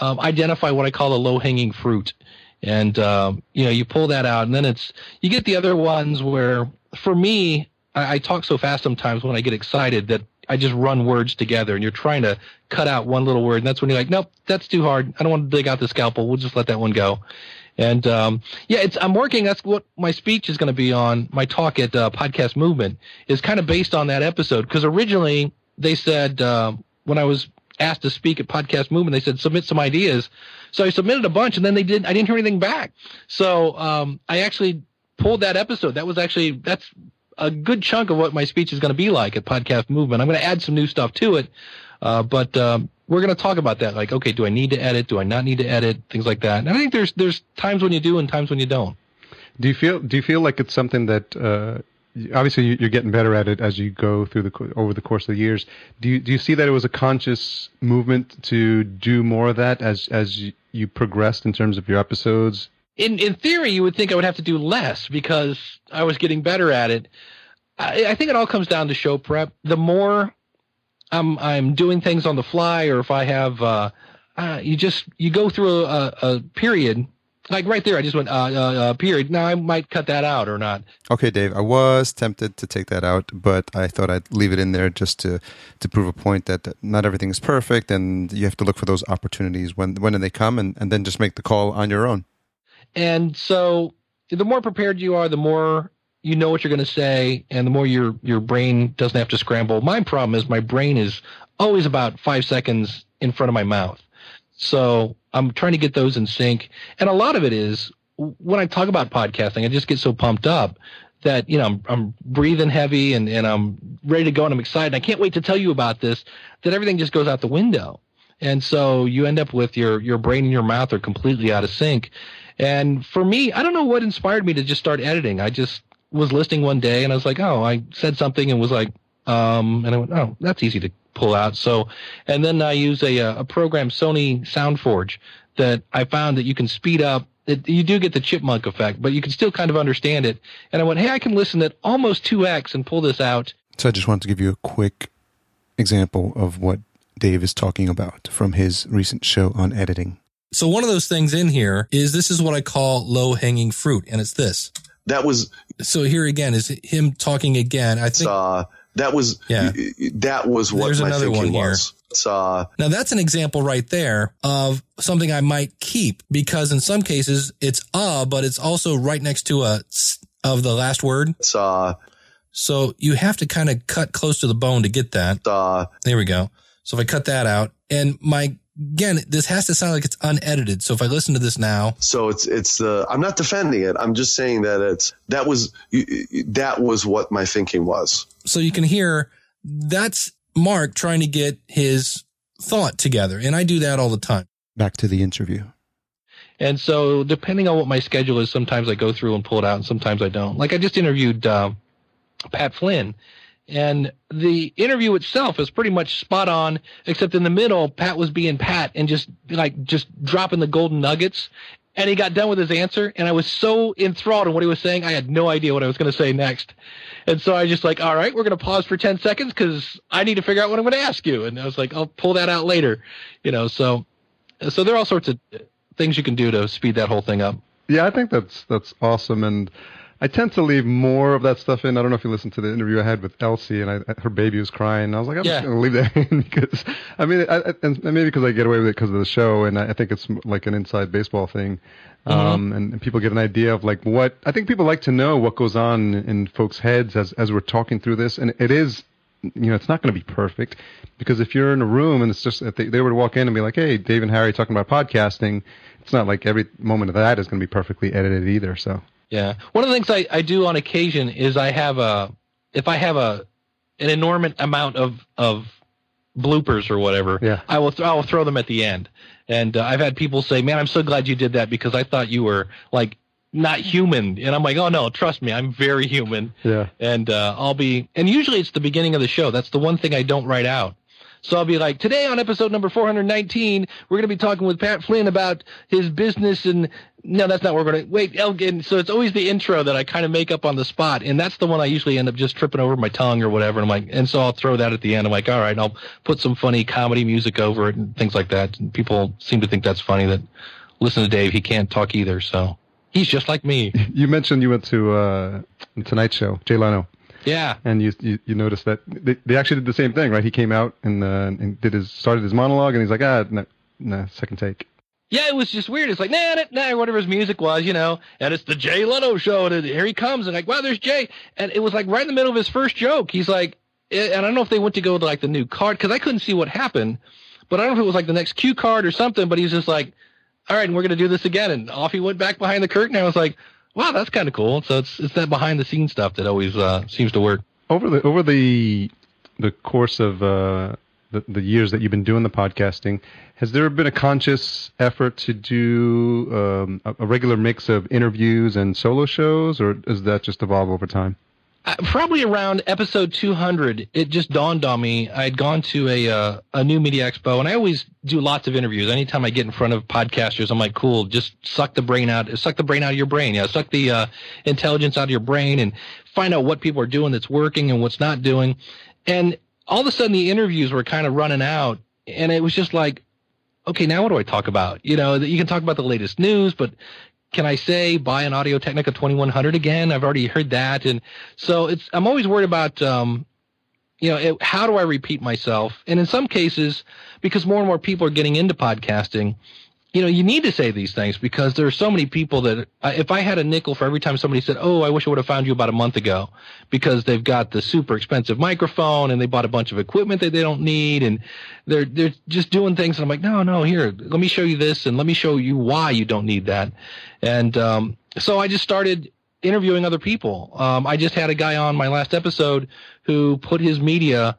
[SPEAKER 1] um, identify what I call a low hanging fruit. And, um, you know, you pull that out and then it's, you get the other ones where for me, I, I talk so fast sometimes when I get excited that I just run words together and you're trying to cut out one little word. And that's when you're like, nope, that's too hard. I don't want to dig out the scalpel. We'll just let that one go. And, um, yeah, it's, I'm working. That's what my speech is going to be on. My talk at, uh, podcast movement is kind of based on that episode. Cause originally they said, uh, when I was asked to speak at Podcast Movement. They said submit some ideas, so I submitted a bunch, and then they didn't. I didn't hear anything back. So um, I actually pulled that episode. That was actually that's a good chunk of what my speech is going to be like at Podcast Movement. I'm going to add some new stuff to it, uh, but um, we're going to talk about that. Like, okay, do I need to edit? Do I not need to edit? Things like that. And I think there's there's times when you do and times when you don't.
[SPEAKER 2] Do you feel do you feel like it's something that uh, obviously you're getting better at it as you go through the over the course of the years. Do you do you see that it was a conscious movement to do more of that as as you progressed in terms of your episodes?
[SPEAKER 1] In in theory, you would think I would have to do less because I was getting better at it. I, I think it all comes down to show prep. The more I'm I'm doing things on the fly, or if I have, uh, uh, you just you go through a, a period like right there, I just went uh, uh, uh, period. Now I might cut that out or not.
[SPEAKER 4] Okay, Dave. I was tempted to take that out, but I thought I'd leave it in there just to to prove a point that not everything is perfect, and you have to look for those opportunities when when they come, and and then just make the call on your own.
[SPEAKER 1] And so, the more prepared you are, the more you know what you're going to say, and the more your your brain doesn't have to scramble. My problem is my brain is always about five seconds in front of my mouth. So I'm trying to get those in sync. And a lot of it is when I talk about podcasting, I just get so pumped up that, you know, I'm, I'm breathing heavy and, and I'm ready to go and I'm excited. I can't wait to tell you about this, that everything just goes out the window. And so you end up with your, your brain and your mouth are completely out of sync. And for me, I don't know what inspired me to just start editing. I just was listening one day and I was like, oh, I said something and was like, um, and I went, oh, that's easy to pull out. So, and then I use a, uh, a program, Sony SoundForge, that I found that you can speed up. It, you do get the chipmunk effect, but you can still kind of understand it. And I went, hey, I can listen at almost 2x and pull this out.
[SPEAKER 4] So I just wanted to give you a quick example of what Dave is talking about from his recent show on editing.
[SPEAKER 10] So one of those things in here is this is what I call low hanging fruit, and it's this.
[SPEAKER 11] That was
[SPEAKER 10] so here again is him talking again. I think
[SPEAKER 11] uh, that was yeah. That was what There's my another thinking one was. Uh,
[SPEAKER 10] now that's an example right there of something I might keep because in some cases it's uh, but it's also right next to a of the last word.
[SPEAKER 11] Uh,
[SPEAKER 10] so you have to kind of cut close to the bone to get that.
[SPEAKER 11] Uh,
[SPEAKER 10] there we go. So if I cut that out and my again, this has to sound like it's unedited. So if I listen to this now,
[SPEAKER 11] so it's it's the I'm not defending it. I'm just saying that it's that was that was what my thinking was.
[SPEAKER 10] So you can hear that's Mark trying to get his thought together, and I do that all the time.
[SPEAKER 4] Back to the interview.
[SPEAKER 1] And so, depending on what my schedule is, sometimes I go through and pull it out, and sometimes I don't. Like I just interviewed uh, Pat Flynn, and the interview itself is pretty much spot on, except in the middle, Pat was being Pat and just like just dropping the golden nuggets. And he got done with his answer, and I was so enthralled in what he was saying, I had no idea what I was going to say next. And so I just like, all right, we're going to pause for 10 seconds because I need to figure out what I'm going to ask you. And I was like, I'll pull that out later, you know. So, so there are all sorts of things you can do to speed that whole thing up.
[SPEAKER 2] Yeah, I think that's that's awesome, and I tend to leave more of that stuff in. I don't know if you listened to the interview I had with Elsie, and I, her baby was crying. And I was like, I'm
[SPEAKER 1] Yeah.
[SPEAKER 2] just going to leave that in because, I mean, I, and maybe because I get away with it because of the show, and I, I think it's like an inside baseball thing. Um, and, and people get an idea of like what I think people like to know what goes on in folks' heads as as we're talking through this, and it is you know, it's not going to be perfect because if you're in a room and it's just if they, they were to walk in and be like, "Hey, Dave and Harry talking about podcasting," it's not like every moment of that is going to be perfectly edited either. So
[SPEAKER 1] Yeah. One of the things I, I do on occasion is I have a if I have a an enormous amount of of bloopers or whatever,
[SPEAKER 2] Yeah.
[SPEAKER 1] I will th- I will throw them at the end. And uh, I've had people say, "Man, I'm so glad you did that because I thought you were like not human." And I'm like, "Oh no, trust me, I'm very human."
[SPEAKER 2] yeah,
[SPEAKER 1] And uh, I'll be and usually it's the beginning of the show. That's the one thing I don't write out. So I'll be like, today on episode number 419, we're going to be talking with Pat Flynn about his business and no, that's not what we're going to wait. Elgin. So it's always the intro that I kind of make up on the spot. And that's the one I usually end up just tripping over my tongue or whatever. And I'm like, and so I'll throw that at the end. I'm like, all right, I'll put some funny comedy music over it and things like that. And people seem to think that's funny that listen to Dave. He can't talk either. So he's just like me.
[SPEAKER 2] you mentioned you went to uh, Tonight Show, Jay Leno,
[SPEAKER 1] Yeah.
[SPEAKER 2] and you you, you noticed that they, they actually did the same thing, right? He came out and uh, and did his started his monologue, and he's like, ah, no, no second take.
[SPEAKER 1] Yeah, it was just weird. It's like, nah, nah, nah, whatever his music was, you know, and it's the Jay Leno show, and here he comes, and like, wow, there's Jay. And it was like right in the middle of his first joke. He's like, eh, and I don't know if they went to go to like the new card, because I couldn't see what happened, but I don't know if it was like the next cue card or something, but he was just like, all right, and we're going to do this again. And off he went back behind the curtain. I was like, wow, that's kind of cool. So it's, it's that behind the scenes stuff that always uh, seems to work.
[SPEAKER 2] over the over the the course of uh, the the years that you've been doing the podcasting, has there been a conscious effort to do um, a, a regular mix of interviews and solo shows, or does that just evolve over time?
[SPEAKER 1] Uh, probably around episode 200, it just dawned on me. I'd gone to a uh, a new media expo, and I always do lots of interviews. Anytime I get in front of podcasters, I'm like, "Cool, just suck the brain out, suck the brain out of your brain, yeah, suck the uh, intelligence out of your brain, and find out what people are doing that's working and what's not doing." And all of a sudden, the interviews were kind of running out, and it was just like, okay, now what do I talk about? You know, you can talk about the latest news, but can I say buy an Audio Technica 2100 again? I've already heard that, and so it's. I'm always worried about, um, you know, it, how do I repeat myself? And in some cases, because more and more people are getting into podcasting, you know, you need to say these things because there are so many people that if I had a nickel for every time somebody said, "Oh, I wish I would have found you about a month ago," because they've got the super expensive microphone and they bought a bunch of equipment that they don't need and they're they're just doing things and I'm like, "No, no, here, let me show you this and let me show you why you don't need that." And um, so I just started interviewing other people. Um, I just had a guy on my last episode who put his media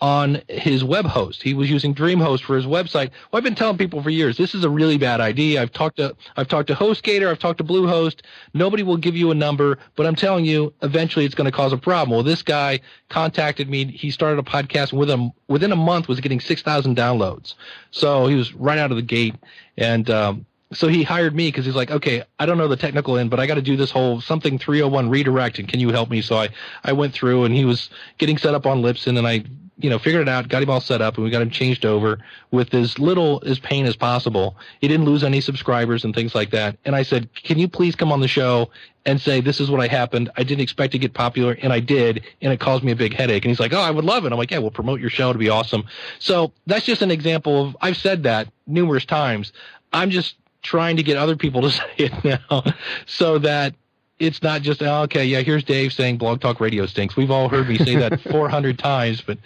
[SPEAKER 1] on his web host. He was using DreamHost for his website. Well, I've been telling people for years this is a really bad idea. I've talked to I've talked to HostGator, I've talked to Bluehost. Nobody will give you a number, but I'm telling you, eventually it's going to cause a problem. Well, this guy contacted me. He started a podcast with him within a month was getting six thousand downloads. So he was right out of the gate, and um, so he hired me because he's like, okay, I don't know the technical end, but I got to do this whole something 301 redirect, and can you help me? So I, I went through, and he was getting set up on Libsyn, and I, you know, figured it out, got him all set up, and we got him changed over with as little as pain as possible. He didn't lose any subscribers and things like that. And I said, can you please come on the show and say this is what I happened? I didn't expect to get popular, and I did, and it caused me a big headache. And he's like, oh, I would love it. I'm like, yeah, we'll promote your show to be awesome. So that's just an example of I've said that numerous times. I'm just trying to get other people to say it now so that it's not just oh, okay yeah here's dave saying blog talk radio stinks. We've all heard me say that 400 times but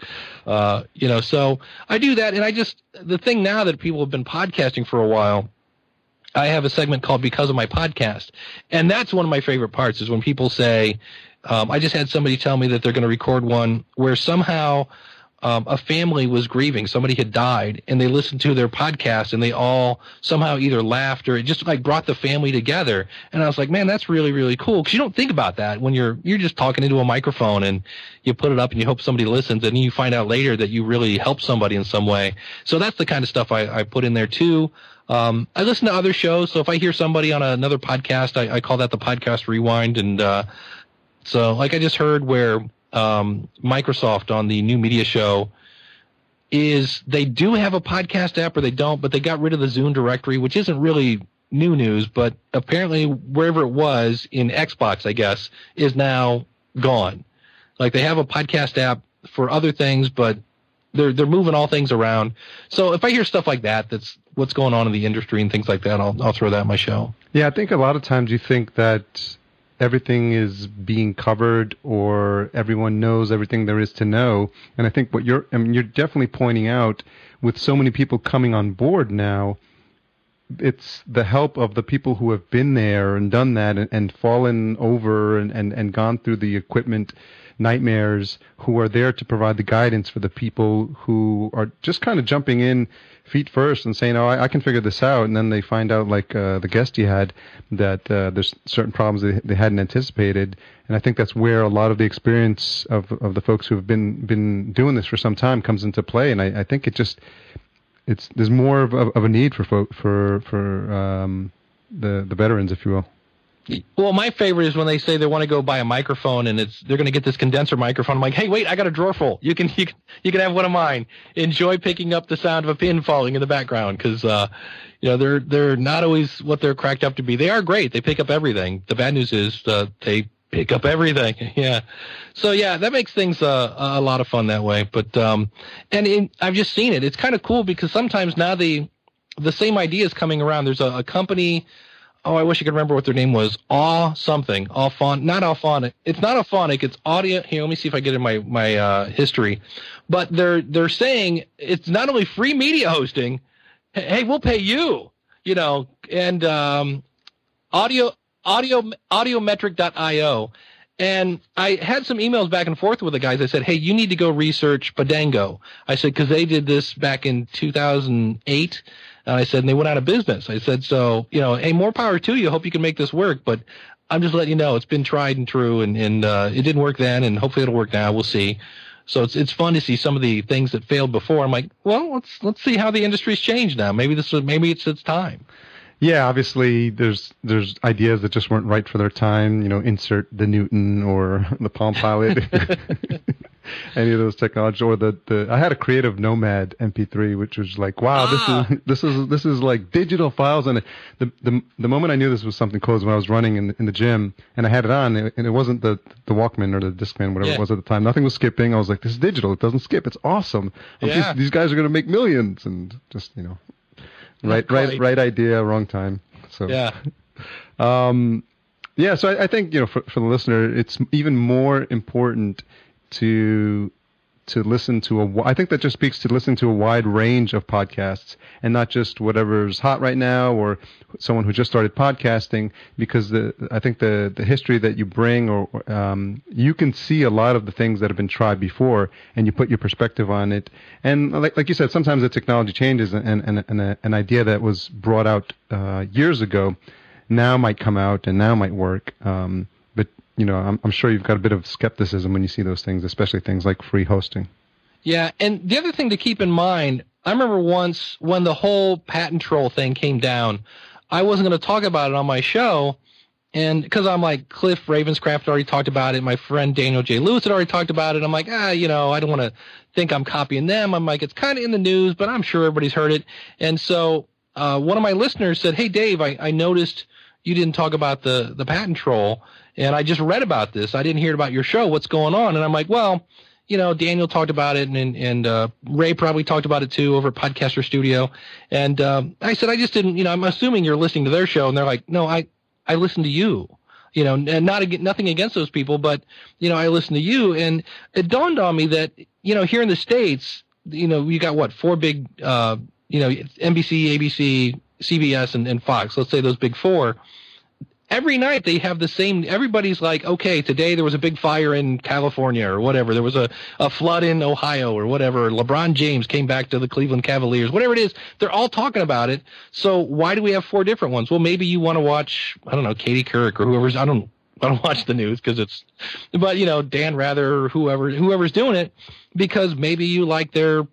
[SPEAKER 1] uh, you know so i do that and i just the thing now that people have been podcasting for a while i have a segment called because of my podcast and that's one of my favorite parts is when people say um, i just had somebody tell me that they're going to record one where somehow um, a family was grieving. Somebody had died, and they listened to their podcast, and they all somehow either laughed or it just like brought the family together. And I was like, man, that's really really cool because you don't think about that when you're you're just talking into a microphone and you put it up and you hope somebody listens, and you find out later that you really helped somebody in some way. So that's the kind of stuff I, I put in there too. Um, I listen to other shows, so if I hear somebody on another podcast, I, I call that the podcast rewind, and uh, so like I just heard where um, Microsoft on the new media show is they do have a podcast app or they don't, but they got rid of the Zune directory, which isn't really new news, but apparently wherever it was in Xbox, I guess, is now gone. Like they have a podcast app for other things, but they're they're moving all things around. So if I hear stuff like that, that's what's going on in the industry and things like that, I'll I'll throw that in my show.
[SPEAKER 2] Yeah, I think a lot of times you think that everything is being covered or everyone knows everything there is to know. And I think what you're I mean you're definitely pointing out with so many people coming on board now, it's the help of the people who have been there and done that and, and fallen over and, and, and gone through the equipment nightmares who are there to provide the guidance for the people who are just kind of jumping in feet first and saying, "Oh, I, I can figure this out," and then they find out, like uh, the guest you had, that uh, there's certain problems they, they hadn't anticipated, and I think that's where a lot of the experience of of the folks who have been been doing this for some time comes into play, and I, I think it just it's there's more of, of, of a need for for for um, the the veterans, if you will.
[SPEAKER 1] Well, my favorite is when they say they want to go buy a microphone and it's they're going to get this condenser microphone. I'm like, hey, wait, I got a drawer full. You can you can you can have one of mine. Enjoy picking up the sound of a pin falling in the background because uh, you know they're they're not always what they're cracked up to be. They are great. They pick up everything. The bad news is uh, they pick up everything. yeah. So yeah, that makes things uh, a lot of fun that way. But um, and in, I've just seen it. It's kind of cool because sometimes now the the same idea is coming around. There's a, a company oh, I wish I could remember what their name was. Aw something. Auphonic. Not Auphonic. It's not Auphonic. It's audio. Here, let me see if I get in my, my, uh, history. But they're, they're saying it's not only free media hosting. Hey, we'll pay you, you know, and, um, audio, audio, audiometric.io. And I had some emails back and forth with the guys. I said, Hey, you need to go research Podango. I said, cause they did this back in 2008 and I said, and they went out of business. I said, so, you know, hey, more power to you. Hope you can make this work. But I'm just letting you know it's been tried and true and, and, uh, it didn't work then and hopefully it'll work now. We'll see. So it's, it's fun to see some of the things that failed before. I'm like, well, let's, let's see how the industry's changed now. Maybe this is, maybe it's its time.
[SPEAKER 2] Yeah, obviously there's there's ideas that just weren't right for their time. You know, insert the Newton or the Palm Pilot, any of those technologies. Or the, the I had a Creative Nomad MP3, which was like, wow, ah. this is this is this is like digital files. And the the the moment I knew this was something cool was when I was running in the, in the gym and I had it on, and it wasn't the the Walkman or the Discman, whatever yeah. it was at the time. Nothing was skipping. I was like, this is digital. It doesn't skip. It's awesome. Yeah. These, these guys are going to make millions, and just you know right, right, right idea, wrong time. So
[SPEAKER 1] yeah,
[SPEAKER 2] um, yeah. So I, I think you know, for, for the listener, it's even more important to to listen to a. I think that just speaks to listening to a wide range of podcasts and not just whatever's hot right now or someone who just started podcasting. Because the I think the the history that you bring or um, you can see a lot of the things that have been tried before and you put your perspective on it. And like like you said, sometimes the technology changes and and, and a, an idea that was brought out uh, years ago now might come out and now might work. Um, you know, I'm, I'm sure you've got a bit of skepticism when you see those things, especially things like free hosting.
[SPEAKER 1] Yeah, and the other thing to keep in mind, I remember once when the whole patent troll thing came down, I wasn't going to talk about it on my show, and because I'm like Cliff Ravenscraft already talked about it, my friend Daniel J. Lewis had already talked about it. I'm like, ah, you know, I don't want to think I'm copying them. I'm like, it's kind of in the news, but I'm sure everybody's heard it. And so uh, one of my listeners said, hey Dave, I, I noticed you didn't talk about the the patent troll and I just read about this. I didn't hear about your show. What's going on? And I'm like, well, you know, Daniel talked about it, and and uh, Ray probably talked about it too over at Podcaster Studio. And um, I said, I just didn't. You know, I'm assuming you're listening to their show, and they're like, no, I I listen to you. You know, and not nothing against those people, but you know, I listen to you, and it dawned on me that you know, here in the states, you know, you got what four big, uh, you know, NBC, ABC, CBS, and, and Fox. Let's say those big four every night they have the same everybody's like okay today there was a big fire in california or whatever. There was a, a flood in ohio or whatever. Lebron james came back to the cleveland cavaliers whatever it is. They're all talking about it. So why do we have four different ones? Well maybe you want to watch i don't know katie couric or whoever's i don't I don't watch the news because it's, but you know, Dan Rather or whoever, whoever's doing it because maybe you like their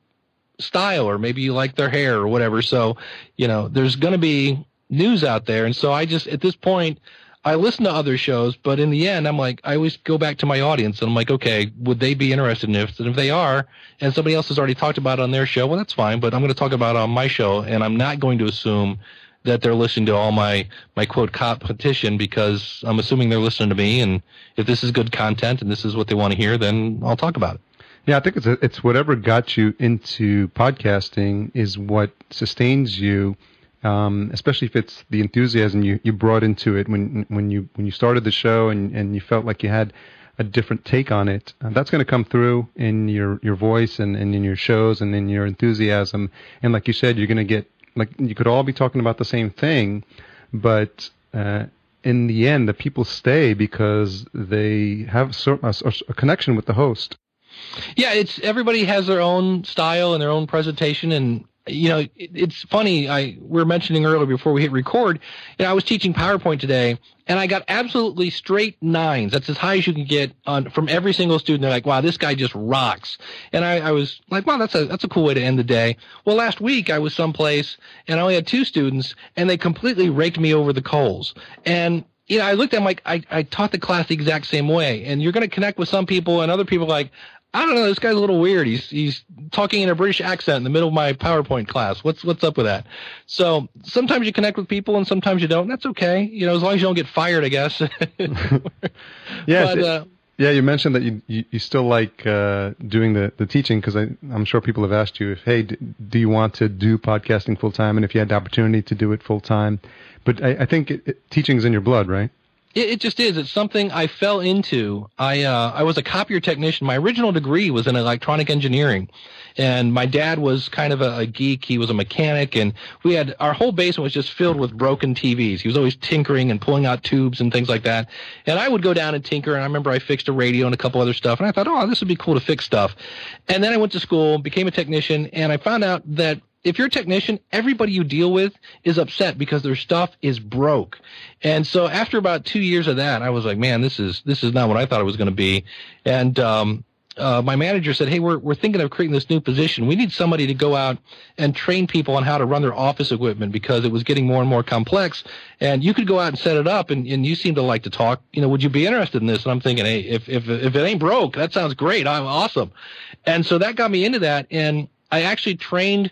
[SPEAKER 1] style or maybe you like their hair or whatever. So, you know, there's going to be news out there. And so I just, at this point, I listen to other shows, but in the end, I'm like, I always go back to my audience and I'm like, okay, would they be interested in this? And if they are, and somebody else has already talked about it on their show, well, that's fine, but I'm going to talk about it on my show and I'm not going to assume that they're listening to all my my quote competition because I'm assuming they're listening to me, and if this is good content and this is what they want to hear, then I'll talk about it.
[SPEAKER 2] Yeah, I think it's it's whatever got you into podcasting is what sustains you, um, especially if it's the enthusiasm you, you brought into it when when you when you started the show and, and you felt like you had a different take on it. Uh, that's going to come through in your your voice and, and in your shows and in your enthusiasm. And like you said, you're going to get like you could all be talking about the same thing, but uh, in the end, the people stay because they have a, a connection with the host.
[SPEAKER 1] Yeah, it's everybody has their own style and their own presentation, and you know, it, it's funny. I we were mentioning earlier before we hit record. You know, I was teaching PowerPoint today, and I got absolutely straight nines. That's as high as you can get on from every single student. They're like, "Wow, this guy just rocks." And I, I was like, "Wow, that's a that's a cool way to end the day." Well, last week I was someplace, and I only had two students, and they completely raked me over the coals. And you know, I looked at them like I, I taught the class the exact same way. And you're going to connect with some people, and other people like, I don't know. This guy's a little weird. He's he's talking in a British accent in the middle of my PowerPoint class. What's what's up with that? So sometimes you connect with people and sometimes you don't. That's okay. You know, as long as you don't get fired, I guess.
[SPEAKER 2] yeah. But, uh, yeah, you mentioned that you you, you still like uh, doing the, the teaching because I'm sure people have asked you if hey do, do you want to do podcasting full time and if you had the opportunity to do it full time, but I, I think it, it, teaching's in your blood, right?
[SPEAKER 1] It, it, just is. It's something I fell into. I uh, I was a copier technician. My original degree was in electronic engineering, and my dad was kind of a, a, geek. He was a mechanic, and we had our whole basement was just filled with broken TVs. He was always tinkering and pulling out tubes and things like that. And I would go down and tinker. And I remember I fixed a radio and a couple other stuff. And I thought, oh, this would be cool to fix stuff. And then I went to school, became a technician, and I found out that if you're a technician, everybody you deal with is upset because their stuff is broke. And so after about two years of that, I was like, man, this is this is not what I thought it was going to be. And um, uh, my manager said, hey, we're we're thinking of creating this new position. We need somebody to go out and train people on how to run their office equipment because it was getting more and more complex. And you could go out and set it up, and, and you seem to like to talk. You know, would you be interested in this? And I'm thinking, hey, if if if it ain't broke, that sounds great. I'm awesome. And so that got me into that, and I actually trained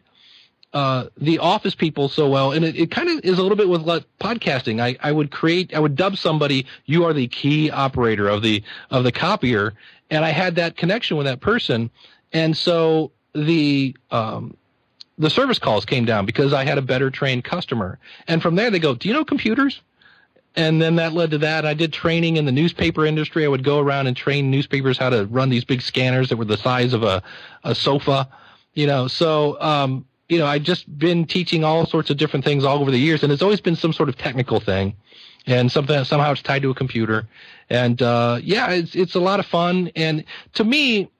[SPEAKER 1] uh, the office people so well, and it, it kind of is a little bit with podcasting. I, I would create, I would dub somebody, you are the key operator of the of the copier, and I had that connection with that person, and so the um, the service calls came down because I had a better trained customer, and from there they go, do you know computers? And then that led to that. I did training in the newspaper industry. I would go around and train newspapers how to run these big scanners that were the size of a, a sofa, you know. So um, you know, I've just been teaching all sorts of different things all over the years, and it's always been some sort of technical thing, and something somehow it's tied to a computer, and uh, yeah, it's it's a lot of fun. And to me,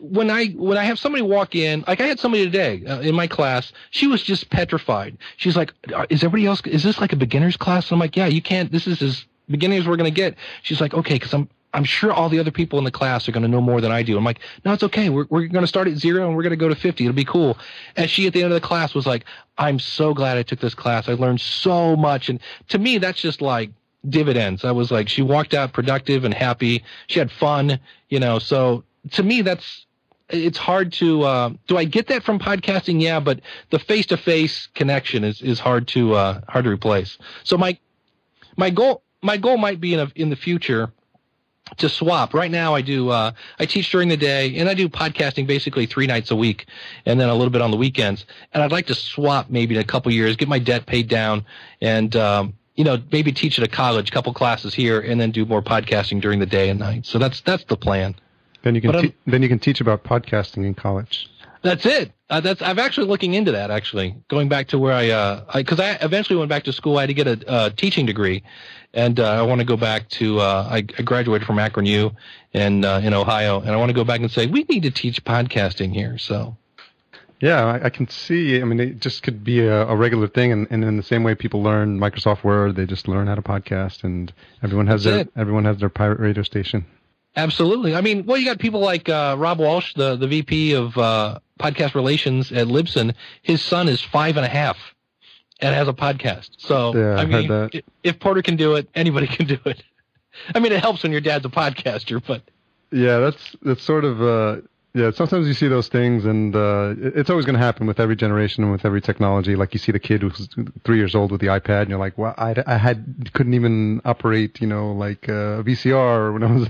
[SPEAKER 1] when I when I have somebody walk in, like I had somebody today uh, in my class, she was just petrified. She's like, "Is everybody else? Is this like a beginner's class?" And I'm like, "Yeah, you can't. This is as beginning as we're gonna get." She's like, "Okay," because I'm I'm sure all the other people in the class are going to know more than I do. I'm like, no, it's okay. We're, we're going to start at zero and we're going to go to 50. It'll be cool. And she at the end of the class was like, I'm so glad I took this class. I learned so much. And to me, that's just like dividends. I was like, she walked out productive and happy. She had fun, you know, so to me, that's, it's hard to, uh, do I get that from podcasting? Yeah, but the face to face connection is, is hard to, uh, hard to replace. So my, my goal, my goal might be in a, in the future, to swap. Right now, I do uh, I teach during the day, and I do podcasting basically three nights a week, and then a little bit on the weekends. And I'd like to swap maybe in a couple years, get my debt paid down, and um, you know maybe teach at a college, a couple classes here, and then do more podcasting during the day and night. So that's that's the plan.
[SPEAKER 2] Then you can te- then you can teach about podcasting in college.
[SPEAKER 1] That's it. Uh, that's I'm actually looking into that. Actually, going back to where I because uh, I, I, eventually went back to school. I had to get a, teaching degree, and uh, I want to go back to. Uh, I, I, graduated from Akron U in uh, in Ohio, and I want to go back and say we need to teach podcasting here. So.
[SPEAKER 2] Yeah, I, I can see. I mean, it just could be a, a regular thing, and, and, in the same way people learn Microsoft Word, they just learn how to podcast, and everyone has That's their it. everyone has their pirate radio station.
[SPEAKER 1] Absolutely. I mean, well, you got people like uh, Rob Walsh, the the VP of uh, podcast relations at Libsyn. His son is five and a half and has a podcast. So
[SPEAKER 2] yeah,
[SPEAKER 1] I
[SPEAKER 2] mean,
[SPEAKER 1] if Porter can do it, anybody can do it. I mean, it helps when your dad's a podcaster, but
[SPEAKER 2] yeah, that's that's sort of uh, Yeah, sometimes you see those things, and uh, it's always going to happen with every generation and with every technology. Like you see the kid who's three years old with the iPad, and you're like, "Well, I, I had couldn't even operate, you know, like uh, a VCR when I was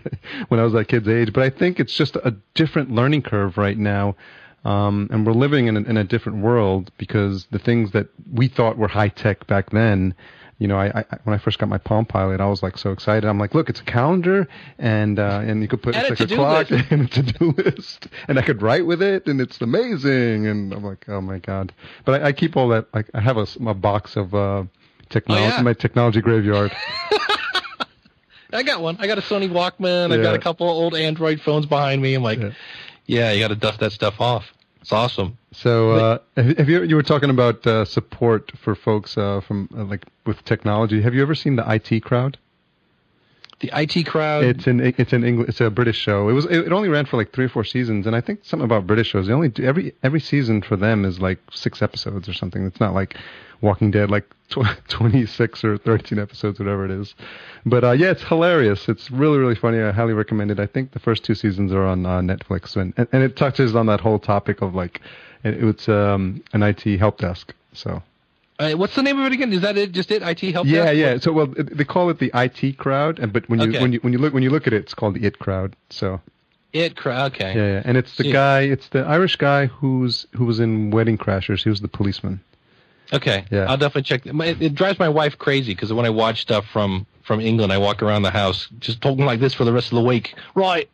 [SPEAKER 2] when I was that kid's age." But I think it's just a different learning curve right now, um, and we're living in a, in a different world because the things that we thought were high tech back then you know, I, I, when I first got my Palm Pilot, I was like so excited. I'm like, look, it's a calendar, and uh, and you could put
[SPEAKER 1] And
[SPEAKER 2] it's
[SPEAKER 1] a
[SPEAKER 2] like a clock
[SPEAKER 1] list.
[SPEAKER 2] and a to-do list, and I could write with it, and it's amazing. And I'm like, oh my god! But I, I keep all that. Like, I have a box of uh, technology,
[SPEAKER 1] Oh, yeah.
[SPEAKER 2] my technology graveyard.
[SPEAKER 1] I got one. I got a Sony Walkman. I've got a couple of old Android phones behind me. I'm like,
[SPEAKER 2] Yeah.
[SPEAKER 1] yeah, you got to dust that stuff off. It's awesome.
[SPEAKER 2] So, uh, have you you were talking about uh, support for folks uh, from uh, like with technology? Have you ever seen the IT crowd?
[SPEAKER 1] The IT crowd.
[SPEAKER 2] It's an it's an English. It's a British show. It was it, only ran for like three or four seasons, and I think something about British shows. They only do, every every season for them is like six episodes or something. It's not like Walking Dead, like tw- twenty six or thirteen episodes, whatever it is. But uh, yeah, it's hilarious. It's really really funny. I highly recommend it. I think the first two seasons are on uh, Netflix, and, and and it touches on that whole topic of like it, it's um, an IT help desk. So.
[SPEAKER 1] Uh, what's the name of it again? Is that it? Just it? IT help
[SPEAKER 2] Yeah,
[SPEAKER 1] desk?
[SPEAKER 2] yeah. So well, they call it the IT crowd, and but when you
[SPEAKER 1] Okay.
[SPEAKER 2] when you when you look when you look at it, it's called the IT crowd. So
[SPEAKER 1] It crowd. Okay.
[SPEAKER 2] yeah, yeah. and it's the
[SPEAKER 1] See.
[SPEAKER 2] guy, it's the Irish guy who's who was in Wedding Crashers. He was the policeman.
[SPEAKER 1] Okay.
[SPEAKER 2] Yeah.
[SPEAKER 1] I'll definitely check. It, it drives my wife crazy because when I watch stuff from from England, I walk around the house just talking like this for the rest of the week. Right,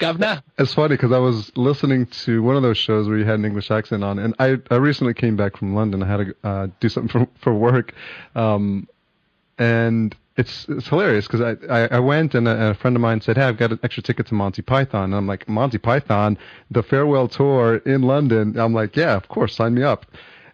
[SPEAKER 1] governor.
[SPEAKER 2] It's funny because I was listening to one of those shows where you had an English accent on, and I I recently came back from London. I had to uh, do something for for work, um, and it's it's hilarious because I, I I went and a, a friend of mine said, "Hey, I've got an extra ticket to Monty Python," and I'm like, "Monty Python, the farewell tour in London." I'm like, "Yeah, of course, sign me up."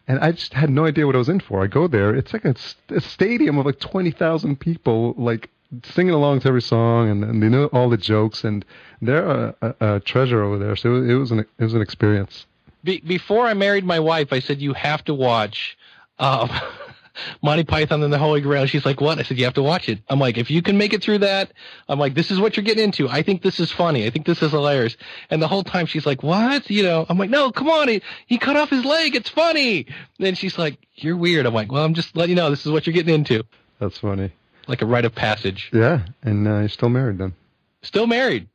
[SPEAKER 2] And I just had no idea what I was in for. I go there, it's like a, a stadium of like twenty thousand people, like singing along to every song, and, and they know all the jokes, and they're a, a, a treasure over there. So it was an it was an experience.
[SPEAKER 1] Be- before I married my wife, I said you have to watch um, Monty Python and the Holy Grail. She's like, "What?" I said, "You have to watch it." I'm like, "If you can make it through that, I'm like, this is what you're getting into. I think this is funny. I think this is hilarious." And the whole time she's like, "What?" You know, I'm like, "No, come on. He, he cut off his leg. It's funny." then she's like, "You're weird." I'm like, "Well, I'm just letting you know this is what you're getting into."
[SPEAKER 2] That's funny.
[SPEAKER 1] Like a rite of passage.
[SPEAKER 2] Yeah, and uh, you're still married then.
[SPEAKER 1] Still married.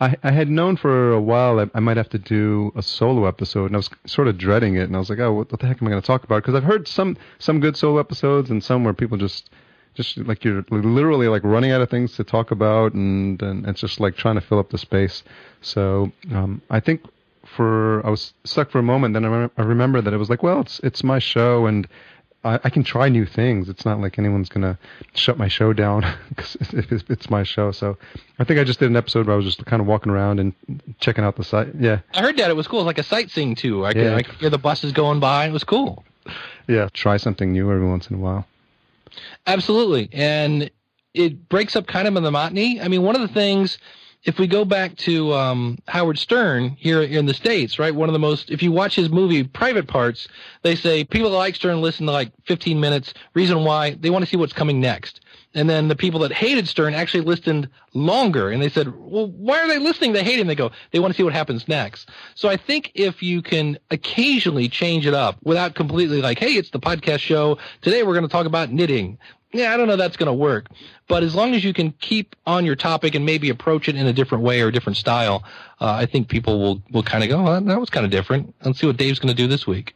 [SPEAKER 2] I, I had known for a while that I might have to do a solo episode, and I was sort of dreading it. And I was like, "Oh, what, what the heck am I going to talk about?" Because I've heard some some good solo episodes, and some where people just just like you're literally like running out of things to talk about, and and it's just like trying to fill up the space. So um, I think for I was stuck for a moment. Then I, remember, I remember that it was like, well, it's it's my show, and I, I can try new things. It's not like anyone's gonna shut my show down because it's, it's my show. So I think I just did an episode where I was just kind of walking around and checking out the site. Yeah,
[SPEAKER 1] I heard that it was cool. It was like a sightseeing too. I could,
[SPEAKER 2] Yeah.
[SPEAKER 1] I could hear the buses going by. It was cool.
[SPEAKER 2] yeah. Try something new every once in a while.
[SPEAKER 1] Absolutely. And it breaks up kind of the monotony. I mean, one of the things, if we go back to um, Howard Stern here in the States, right? One of the most, if you watch his movie Private Parts, they say people that like Stern listen to like 15 minutes. Reason why? They want to see what's coming next. And then the people that hated Stern actually listened longer. And they said, well, why are they listening? They hate him. They go, they want to see what happens next. So I think if you can occasionally change it up without completely like, hey, it's the podcast show. Today we're going to talk about knitting. Yeah, I don't know that's going to work. But as long as you can keep on your topic and maybe approach it in a different way or a different style, uh, I think people will, will kind of go, well, that was kind of different. Let's see what Dave's going to do this week.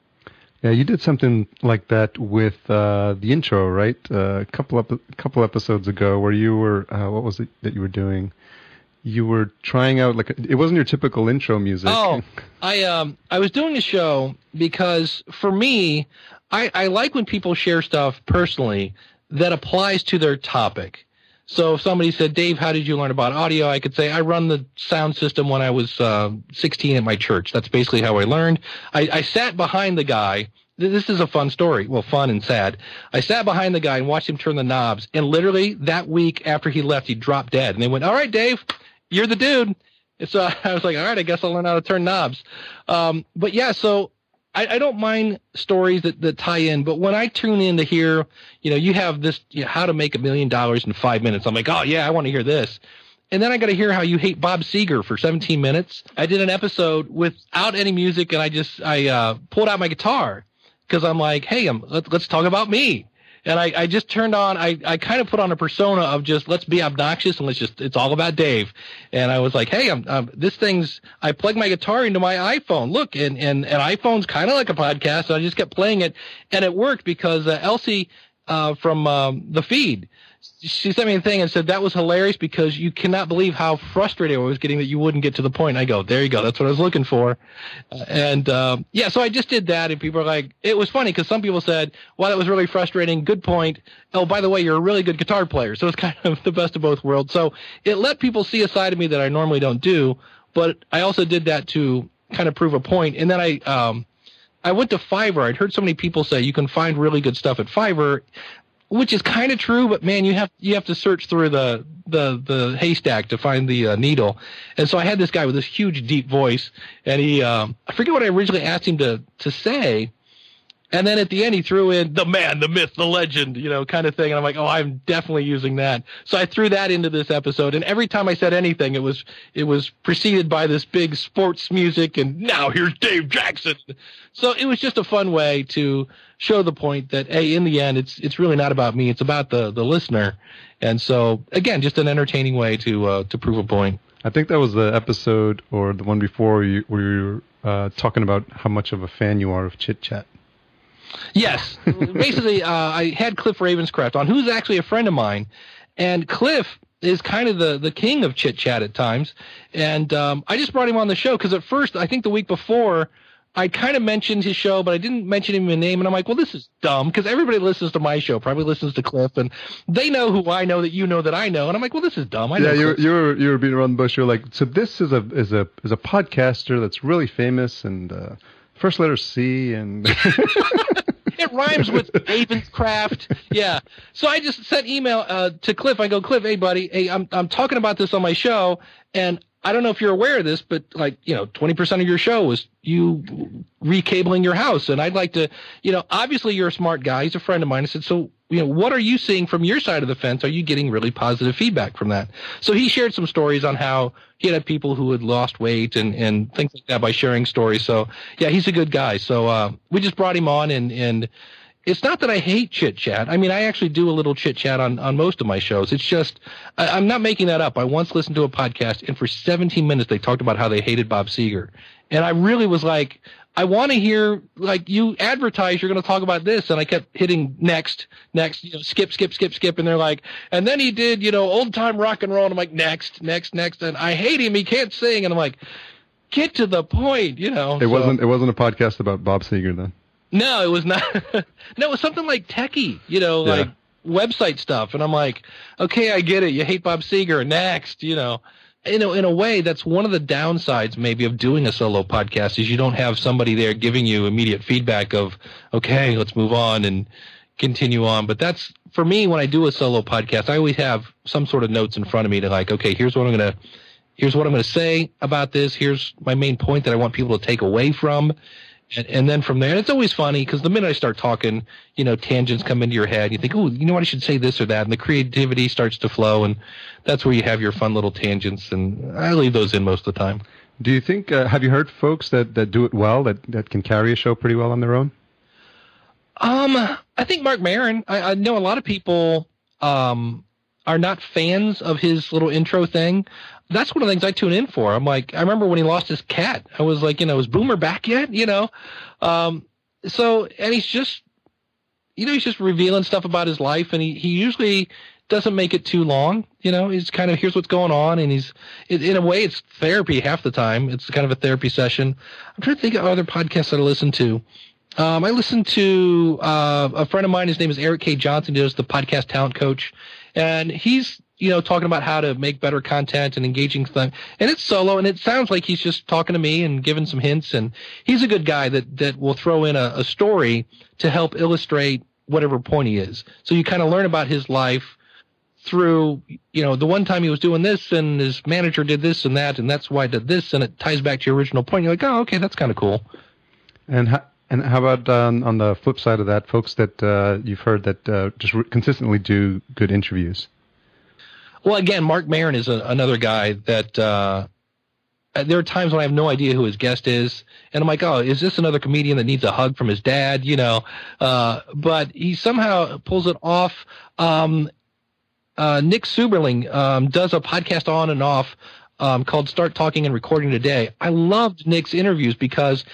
[SPEAKER 2] Yeah, you did something like that with uh, the intro, right? Uh, a couple up, a couple episodes ago, where you were, uh, what was it that you were doing? You were trying out like a, it wasn't your typical intro music.
[SPEAKER 1] Oh, I um I was doing a show because for me, I I like when people share stuff personally that applies to their topic. So if somebody said, Dave, how did you learn about audio? I could say, I run the sound system when I was uh, 16 at my church. That's basically how I learned. I, I sat behind the guy. This is a fun story. Well, fun and sad. I sat behind the guy and watched him turn the knobs. And literally that week after he left, he dropped dead. And they went, all right, Dave, you're the dude. And so I was like, all right, I guess I'll learn how to turn knobs. Um, but yeah, so I, I don't mind stories that, that tie in, but when I tune in to hear, you know, you have this, you know, how to make a million dollars in five minutes, I'm like, oh yeah, I want to hear this. and then I got to hear how you hate Bob Seger for 17 minutes. I did an episode without any music, and I just I uh, pulled out my guitar because I'm like, hey, I'm, let, let's talk about me. And I, I just turned on, I, I kind of put on a persona of just let's be obnoxious and let's just, it's all about Dave. And I was like, hey, I'm, I'm this thing's, I plugged my guitar into my iPhone. Look, and, and, and iPhone's kind of like a podcast. So I just kept playing it and it worked because uh, Elsie, uh, from um, the feed, she sent me a thing and said that was hilarious because you cannot believe how frustrated I was getting that you wouldn't get to the point. I go, there you go. That's what I was looking for. Uh, and um, yeah, so I just did that, and people are like, it was funny because some people said, well, that was really frustrating. Good point. Oh, by the way, you're a really good guitar player. So it's kind of the best of both worlds. So it let people see a side of me that I normally don't do, but I also did that to kind of prove a point. And then I, um, I went to Fiverr. I'd heard so many people say you can find really good stuff at Fiverr which is kind of true, but man, you have you have to search through the the the haystack to find the uh, needle. And so I had this guy with this huge deep voice, and he um, I forget what I originally asked him to to say, and then at the end he threw in the man, the myth, the legend, you know, kind of thing. And I'm like, oh, I'm definitely using that. So I threw that into this episode, and every time I said anything, it was it was preceded by this big sports music, and now here's Dave Jackson. So it was just a fun way to show the point that hey, in the end, it's it's really not about me; it's about the the listener. And so again, just an entertaining way to uh, to prove a point.
[SPEAKER 2] I think that was the episode or the one before you, where you were uh, talking about how much of a fan you are of Chit Chat.
[SPEAKER 1] Yes, basically, uh, I had Cliff Ravenscraft on, who's actually a friend of mine, and Cliff is kind of the the king of chit chat at times. And um, I just brought him on the show because at first, I think the week before, I kind of mentioned his show, but I didn't mention him in name. And I'm like, well, this is dumb because everybody listens to my show, probably listens to Cliff, and they know who I know that you know that I know. And I'm like, well, this is dumb. I
[SPEAKER 2] yeah,
[SPEAKER 1] you
[SPEAKER 2] you were you were being around the bush. You're like, so this is a is a is a podcaster that's really famous and uh, first letter C and.
[SPEAKER 1] it rhymes with Ravenscraft. Yeah. So I just sent email uh, to Cliff. I go, Cliff, hey buddy, hey, I'm I'm talking about this on my show, and I don't know if you're aware of this, but like, you know, 20% of your show was you recabling your house. And I'd like to, you know, obviously you're a smart guy. He's a friend of mine. I said, so, you know, what are you seeing from your side of the fence? Are you getting really positive feedback from that? So he shared some stories on how he had people who had lost weight and, and things like that by sharing stories. So yeah, he's a good guy. So, uh, we just brought him on and, and, it's not that I hate chit chat. I mean, I actually do a little chit chat on, on most of my shows. It's just, I, am not making that up. I once listened to a podcast and for 17 minutes they talked about how they hated Bob Seger. And I really was like, I want to hear, like, you advertise you're going to talk about this. And I kept hitting next, next, you know, skip, skip, skip, skip. And they're like, and then he did, you know, old time rock and roll. And I'm like, next, next, next. And I hate him. He can't sing. And I'm like, get to the point, you know.
[SPEAKER 2] It so. wasn't, it wasn't a podcast about Bob Seger then.
[SPEAKER 1] No, it was not. no, it was something like techie, you know, yeah. like website stuff. And I'm like, okay, I get it. You hate Bob Seger. Next, you know. You know, in a way, that's one of the downsides maybe of doing a solo podcast is you don't have somebody there giving you immediate feedback of, okay, let's move on and continue on. But that's for me when I do a solo podcast, I always have some sort of notes in front of me to like, okay, here's what I'm gonna, here's what I'm gonna say about this. Here's my main point that I want people to take away from and, and then from there, it's always funny because the minute I start talking, you know, tangents come into your head. You think, oh, you know what, I should say this or that, and the creativity starts to flow, and that's where you have your fun little tangents. And I leave those in most of the time.
[SPEAKER 2] Do you think? Uh, have you heard folks that that do it well, that that can carry a show pretty well on their own?
[SPEAKER 1] Um, I think Marc Maron. I, I know a lot of people um are not fans of his little intro thing that's one of the things I tune in for. I'm like, I remember when he lost his cat. I was like, you know, is Boomer back yet? You know, um, so and he's just, you know, he's just revealing stuff about his life, and he he usually doesn't make it too long. You know, he's kind of here's what's going on, and he's in a way it's therapy half the time. It's kind of a therapy session. I'm trying to think of other podcasts that I listen to. Um, I listen to uh, a friend of mine. His name is Erik K. Johnson. He does the podcast Talent Coach, and he's you know, talking about how to make better content and engaging thing. And it's solo and it sounds like he's just talking to me and giving some hints. And he's a good guy that, that will throw in a, a story to help illustrate whatever point he is. So you kind of learn about his life through, you know, the one time he was doing this and his manager did this and that, and that's why I did this. And it ties back to your original point. You're like, oh, okay, that's kind of cool.
[SPEAKER 2] And how, and how about um, on the flip side of that, folks that uh, you've heard that uh, just re- consistently do good interviews?
[SPEAKER 1] Well, again, Marc Maron is a, another guy that uh, there are times when I have no idea who his guest is, and I'm like, oh, is this another comedian that needs a hug from his dad? You know, uh, but he somehow pulls it off. Um, uh, Nick Seuberling um, does a podcast on and off um, called "Start Talking and Recording Today." I loved Nick's interviews because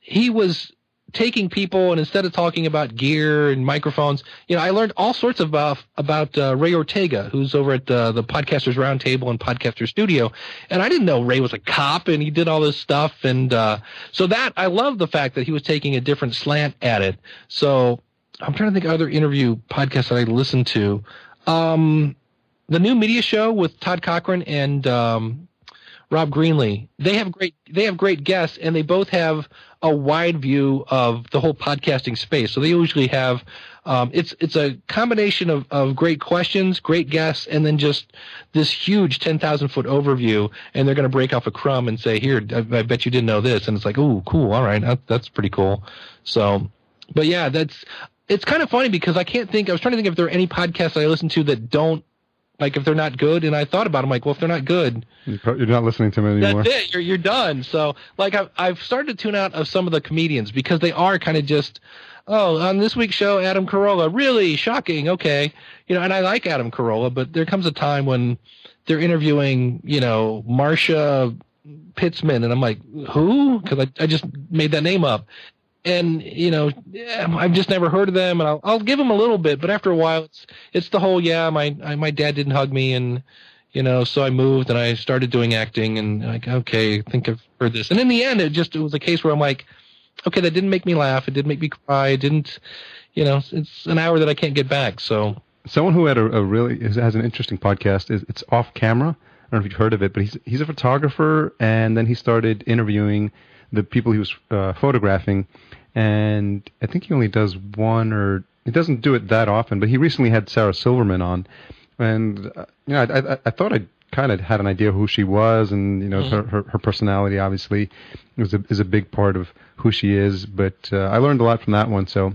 [SPEAKER 1] he was taking people and instead of talking about gear and microphones, you know, I learned all sorts of about about uh, Ray Ortega, who's over at uh, the Podcasters Roundtable and Podcaster Studio, and I didn't know Ray was a cop and he did all this stuff, and uh, so that I love the fact that he was taking a different slant at it. So I'm trying to think of other interview podcasts that I listened to. Um, the new media show with Todd Cochrane and um, Rob Greenlee. They have great they have great guests, and they both have a wide view of the whole podcasting space. So they usually have um, it's it's a combination of, of great questions, great guests, and then just this huge ten thousand foot overview. And they're going to break off a crumb and say, "Here, I, I, bet you didn't know this." And it's like, "Oh, cool, all right, that, that's pretty cool." So, but yeah, that's it's kind of funny because I can't think. I was trying to think if there are any podcasts I listen to that don't like if they're not good. And I thought about them like, well, if they're not good,
[SPEAKER 2] you're not listening to them anymore.
[SPEAKER 1] That's it. You're you're done. So like I've I've started to tune out of some of the comedians because they are kind of just. Oh, on this week's show, Adam Carolla, really shocking. Okay, you know, and I like Adam Carolla, but there comes a time when they're interviewing, you know, Marsha Pitzman, and I'm like, who? Because I, I just made that name up, and you know I've just never heard of them, and I'll I'll give them a little bit, but after a while, it's it's the whole yeah, my I, my dad didn't hug me, and you know, so I moved and I started doing acting, and like okay, I think I've heard this, and in the end, it just it was a case where I'm like, okay, that didn't make me laugh, it didn't make me cry, it didn't, you know, it's an hour that I can't get back, so.
[SPEAKER 2] Someone who had a, a really has an interesting podcast is it's off camera. I don't know if you've heard of it, but he's he's a photographer, and then he started interviewing the people he was uh, photographing and I think he only does one or he doesn't do it that often. But he recently had Sarah Silverman on, and uh, you know, I, I, I thought I kind of had an idea who she was, and you know, mm-hmm. her, her, her personality obviously is a is a big part of who she is. But uh, I learned a lot from that one, so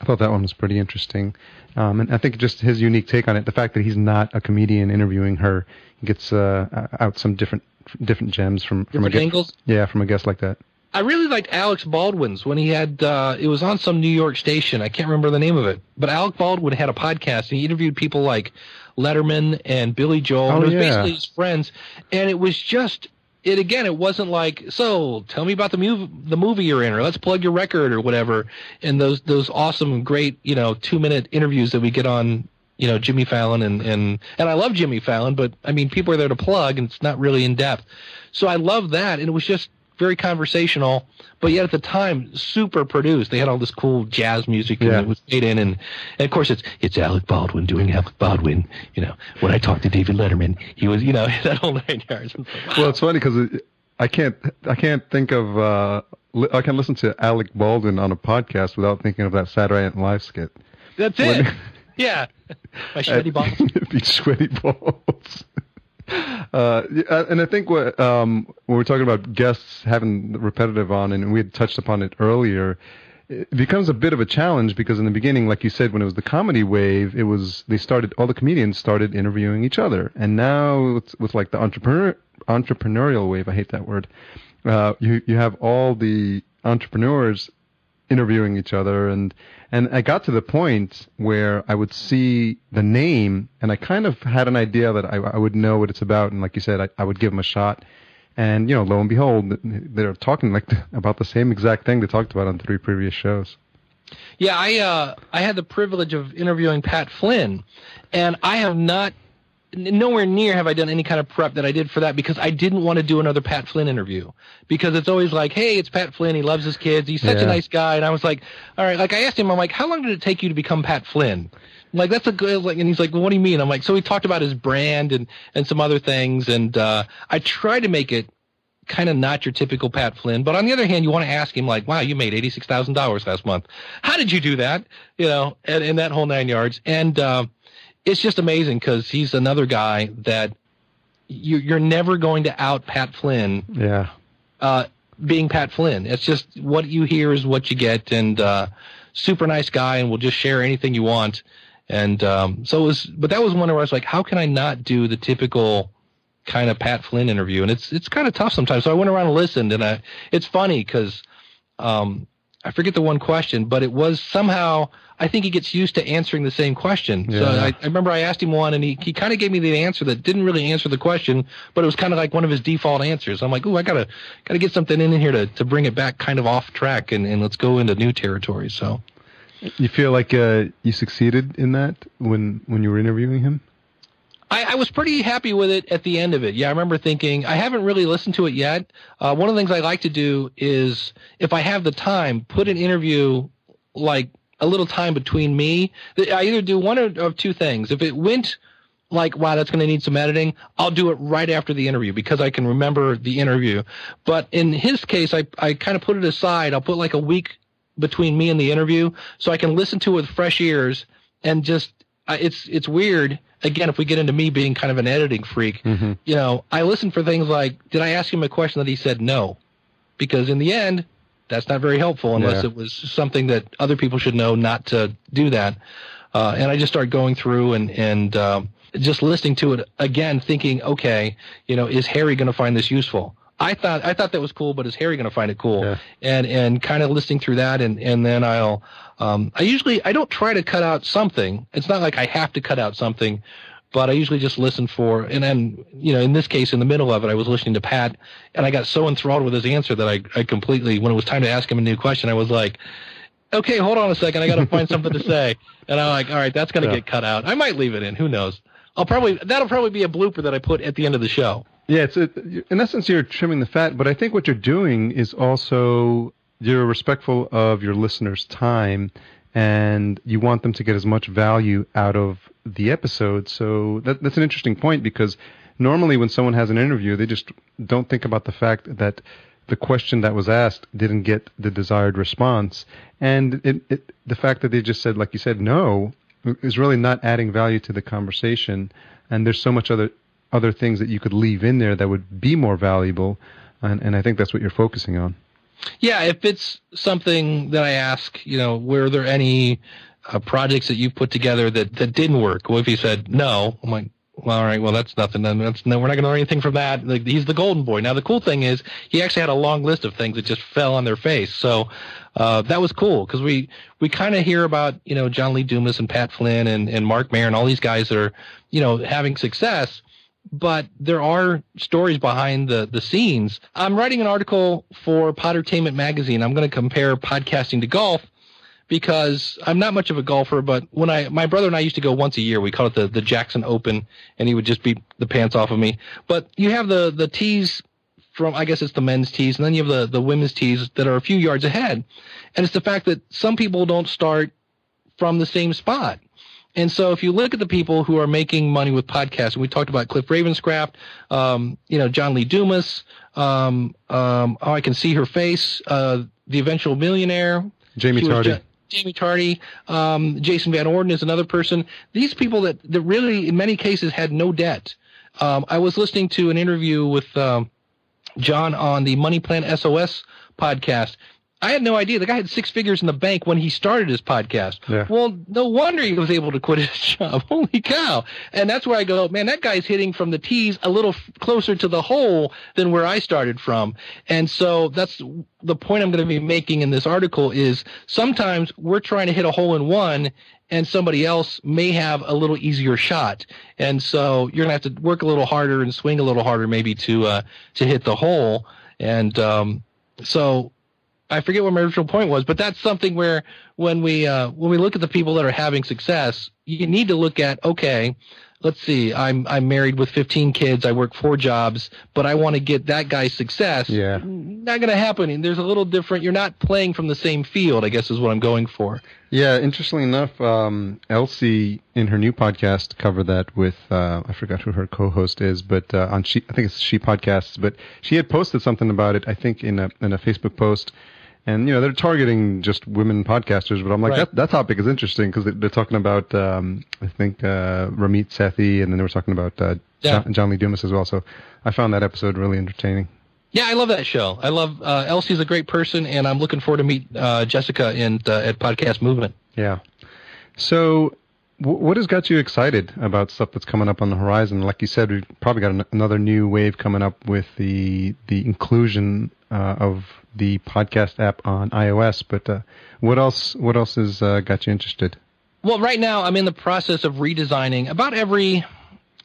[SPEAKER 2] I thought that one was pretty interesting. Um, and I think just his unique take on it, the fact that he's not a comedian interviewing her, gets uh, out some different different gems from from
[SPEAKER 1] different
[SPEAKER 2] a
[SPEAKER 1] angles.
[SPEAKER 2] Yeah, from a guest like that.
[SPEAKER 1] I really liked Alec Baldwin's when he had uh, it was on some New York station. I can't remember the name of it, but Alec Baldwin had a podcast and he interviewed people like Letterman and Billy Joel.
[SPEAKER 2] Oh,
[SPEAKER 1] and it was
[SPEAKER 2] yeah.
[SPEAKER 1] basically his friends, and it was just it again. It wasn't like so. Tell me about the movie, the movie you're in, or let's plug your record or whatever. And those those awesome, great you know two minute interviews that we get on you know Jimmy Fallon and and and I love Jimmy Fallon, but I mean people are there to plug and it's not really in depth. So I love that, and it was just very conversational, but yet at the time super produced. They had all this cool jazz music and it was made in, and, and of course it's it's Alec Baldwin doing Alec Baldwin. You know, when I talked to David Letterman, he was you know that whole nine yards. Like, wow.
[SPEAKER 2] Well, it's funny because I can't I can't think of uh, li- I can listen to Alec Baldwin on a podcast without thinking of that Saturday Night Live skit.
[SPEAKER 1] That's it. yeah, my sweaty balls.
[SPEAKER 2] Be sweaty balls. Uh, and I think what um, when we're talking about guests having repetitive on, and we had touched upon it earlier, it becomes a bit of a challenge because in the beginning, like you said, when it was the comedy wave, it was they started all the comedians started interviewing each other, and now with, with like the entrepreneur entrepreneurial wave, I hate that word. Uh, you you have all the entrepreneurs interviewing each other and and I got to the point where I would see the name and I kind of had an idea that I, I would know what it's about and like you said I, I would give them a shot. And you know lo and behold they're talking like about the same exact thing they talked about on three previous shows.
[SPEAKER 1] Yeah, I uh, I had the privilege of interviewing Pat Flynn, and I have not, nowhere near have I done any kind of prep that I did for that because I didn't want to do another Pat Flynn interview because it's always like, hey, it's Pat Flynn, he loves his kids, he's such a nice guy, and I was like, all right, like I asked him, I'm like, how long did it take you to become Pat Flynn? Like that's a good like, and he's like, well, what do you mean? I'm like, so he talked about his brand and and some other things, and uh, I try to make it kind of not your typical Pat Flynn. But on the other hand, you want to ask him like, wow, you made eighty six thousand dollars last month. How did you do that? You know, and, and that whole nine yards. And uh, it's just amazing because he's another guy that you, you're never going to out Pat Flynn
[SPEAKER 2] yeah
[SPEAKER 1] uh, being Pat Flynn. It's just what you hear is what you get, and uh, super nice guy, and will just share anything you want. And um, so it was, but that was one where I was like, how can I not do the typical kind of Pat Flynn interview? And it's it's kind of tough sometimes. So I went around and listened, and I, it's funny because um, I forget the one question, but it was somehow I think he gets used to answering the same question. So
[SPEAKER 2] Yeah.
[SPEAKER 1] I, I remember I asked him one, and he, he kind of gave me the answer that didn't really answer the question, but it was kind of like one of his default answers. I'm like, ooh, I gotta gotta get something in here to, to bring it back kind of off track, and, and let's go into new territory. So
[SPEAKER 2] You feel like uh, you succeeded in that when when you were interviewing him?
[SPEAKER 1] I, I was pretty happy with it at the end of it. Yeah, I remember thinking I haven't really listened to it yet. Uh, one of the things I like to do is, if I have the time, put an interview like a little time between me. I either do one of, two things. If it went like, wow, that's going to need some editing, I'll do it right after the interview because I can remember the interview. But in his case, I, I kind of put it aside. I'll put like a week between me and the interview so I can listen to it with fresh ears and just, it's, it's weird. Again, if we get into me being kind of an editing freak, you know, I listen for things like, did I ask him a question that he said no? Because in the end, that's not very helpful unless
[SPEAKER 2] Yeah.
[SPEAKER 1] it was something that other people should know not to do that. Uh, and I just start going through and and um, just listening to it again, thinking, okay, you know, is Harry going to find this useful? I thought I thought that was cool, but is Harry going to find it cool?
[SPEAKER 2] Yeah.
[SPEAKER 1] And and kind of listening through that, and and then I'll um, I usually I don't try to cut out something. It's not like I have to cut out something, but I usually just listen for. And then you know, in this case, in the middle of it, I was listening to Pat, and I got so enthralled with his answer that I I completely when it was time to ask him a new question, I was like. Okay, hold on a second. I got to find something to say, and I'm like, all right, that's going to
[SPEAKER 2] Yeah.
[SPEAKER 1] get cut out. I might leave it in. Who knows? I'll probably that'll probably be a blooper that I put at the end of the show.
[SPEAKER 2] Yeah, it's it, in essence you're trimming the fat, but I think what you're doing is also you're respectful of your listeners' time, and you want them to get as much value out of the episode. So that, that's an interesting point because normally when someone has an interview, they just don't think about the fact that the question that was asked didn't get the desired response, and it, it, the fact that they just said, like you said, no, is really not adding value to the conversation. And there's so much other other things that you could leave in there that would be more valuable, and, and I think that's what you're focusing on.
[SPEAKER 1] Yeah, if it's something that I ask, you know, were there any uh, projects that you put together that, that didn't work? Well, if he said no, I'm like, well, all right, well, that's nothing. Then that's no, we're not going to learn anything from that. Like, he's the golden boy. Now, the cool thing is he actually had a long list of things that just fell on their face. So uh, that was cool because we we kind of hear about you know John Lee Dumas and Pat Flynn and and Marc Maron and all these guys that are you know having success but there are stories behind the the scenes. I'm writing an article for Podertainment magazine. I'm going to compare podcasting to golf because I'm not much of a golfer, but when I my brother and I used to go once a year. We called it the the Jackson Open, and he would just beat the pants off of me. But you have the the tees from I guess it's the men's tees, and then you have the the women's tees that are a few yards ahead, and it's the fact that some people don't start from the same spot. And so if you look at the people who are making money with podcasts, and we talked about Cliff Ravenscraft, um, you know, John Lee Dumas, um, um, oh, I can see her face, uh, the eventual millionaire. Jaime
[SPEAKER 2] Tardy.
[SPEAKER 1] Ja- Jaime Tardy, um, Jason Van Orden is another person. These people that, that really, in many cases, had no debt. Um, I was listening to an interview with um, John on the Money Plan SOS podcast. I had no idea. The guy had six figures in the bank when he started his podcast.
[SPEAKER 2] Yeah.
[SPEAKER 1] Well, no wonder he was able to quit his job. Holy cow. And that's where I go, man, that guy's hitting from the tees a little f- closer to the hole than where I started from. And so that's the point I'm going to be making in this article is sometimes we're trying to hit a hole in one and somebody else may have a little easier shot. And so you're going to have to work a little harder and swing a little harder maybe to, uh, to hit the hole. And, um, so I forget what my original point was, but that's something where when we uh, when we look at the people that are having success, you need to look at okay, let's see, I'm I'm married with 15 kids, I work four jobs, but I want to get that guy's success.
[SPEAKER 2] Yeah.
[SPEAKER 1] Not going to happen. And There's a little different. You're not playing from the same field. I guess is what I'm going for.
[SPEAKER 2] Yeah, interestingly enough, um, Elsie in her new podcast covered that with uh, I forgot who her co-host is, but uh, on she I think it's She Podcasts, but she had posted something about it. I think in a in a Facebook post, and you know they're targeting just women podcasters, but I'm like
[SPEAKER 1] Right.
[SPEAKER 2] that that topic is interesting because they're talking about um, I think uh, Ramit Sethi, and then they were talking about uh,
[SPEAKER 1] Yeah.
[SPEAKER 2] John, John Lee Dumas as well. So I found that episode really entertaining.
[SPEAKER 1] Yeah, I love that show. I love uh, Elsie's a great person, and I'm looking forward to meet uh, Jessica in uh, at Podcast Movement.
[SPEAKER 2] Yeah. So what has got you excited about stuff that's coming up on the horizon? Like you said, we've probably got an- another new wave coming up with the the inclusion uh, of the podcast app on iOS. But uh, what else? What else has uh, got you interested?
[SPEAKER 1] Well, right now I'm in the process of redesigning about every,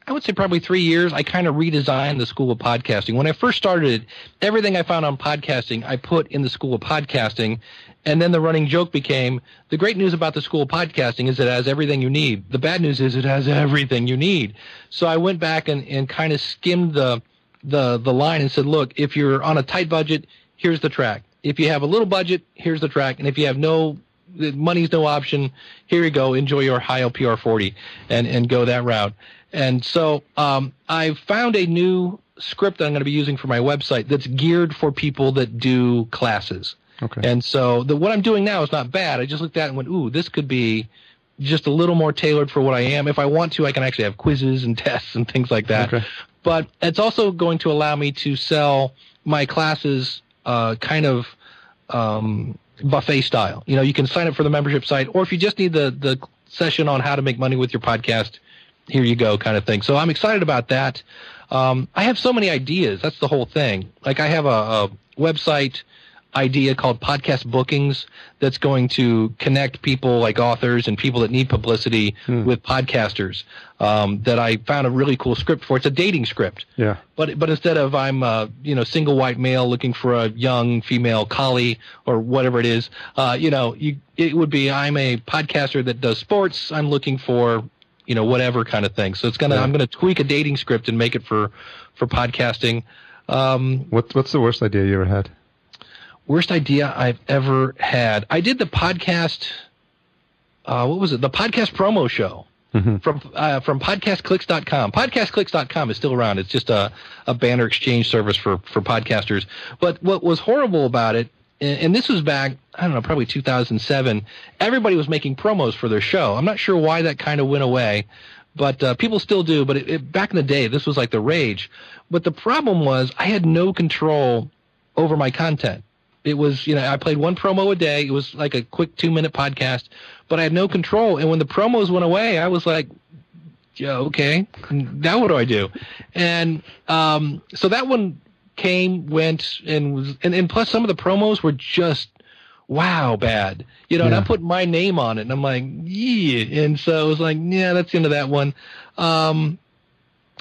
[SPEAKER 1] I would say probably three years. I kind of redesign the School of Podcasting. When I first started, everything I found on podcasting, I put in the School of Podcasting. And then the running joke became the great news about the School Podcasting is it has everything you need. The bad news is it has everything you need. So I went back and, and kind of skimmed the, the, the line and said, look, if you're on a tight budget, here's the track. If you have a little budget, here's the track. And if you have no money's no option. Here you go. Enjoy your Heil PR 40 and, and go that route. And so um, I found a new script I'm going to be using for my website that's geared for people that do classes.
[SPEAKER 2] Okay.
[SPEAKER 1] And so the, what I'm doing now is not bad. I just looked at it and went, ooh, this could be just a little more tailored for what I am. If I want to, I can actually have quizzes and tests and things like that.
[SPEAKER 2] Okay.
[SPEAKER 1] But it's also going to allow me to sell my classes uh, kind of um, buffet style. You know, you can sign up for the membership site, or if you just need the the session on how to make money with your podcast, here you go, kind of thing. So I'm excited about that. Um, I have so many ideas. That's the whole thing. Like I have a, a website idea called podcast bookings that's going to connect people like authors and people that need publicity with podcasters um, that i found a really cool script for it's a dating script
[SPEAKER 2] Yeah.
[SPEAKER 1] but but instead of I'm a you know single white male looking for a young female collie or whatever it is, uh, you know, you it would be I'm a podcaster that does sports. I'm looking for you know whatever kind of thing. So it's gonna
[SPEAKER 2] Yeah.
[SPEAKER 1] I'm gonna tweak a dating script and make it for for podcasting. Um,
[SPEAKER 2] What What's the worst idea you ever had?
[SPEAKER 1] Worst idea I've ever had. I did the podcast. Uh, what was it? The podcast promo show from uh, from podcastclicks.com. Podcastclicks.com is still around. It's just a, a banner exchange service for for podcasters. But what was horrible about it, and, and this was back, I don't know, probably 2007. Everybody was making promos for their show. I'm not sure why that kind of went away, but uh, people still do. But it, it, back in the day, this was like the rage. But the problem was I had no control over my content. It was, you know, I played one promo a day. It was like a quick two minute podcast, but I had no control. And when the promos went away, I was like, yeah, okay, now what do I do? And um, so that one came, went, and was, and, and plus some of the promos were just wow bad, you know. And I put my name on it, and I'm like, yeah. And so it was like, yeah, that's the end of that one. Um,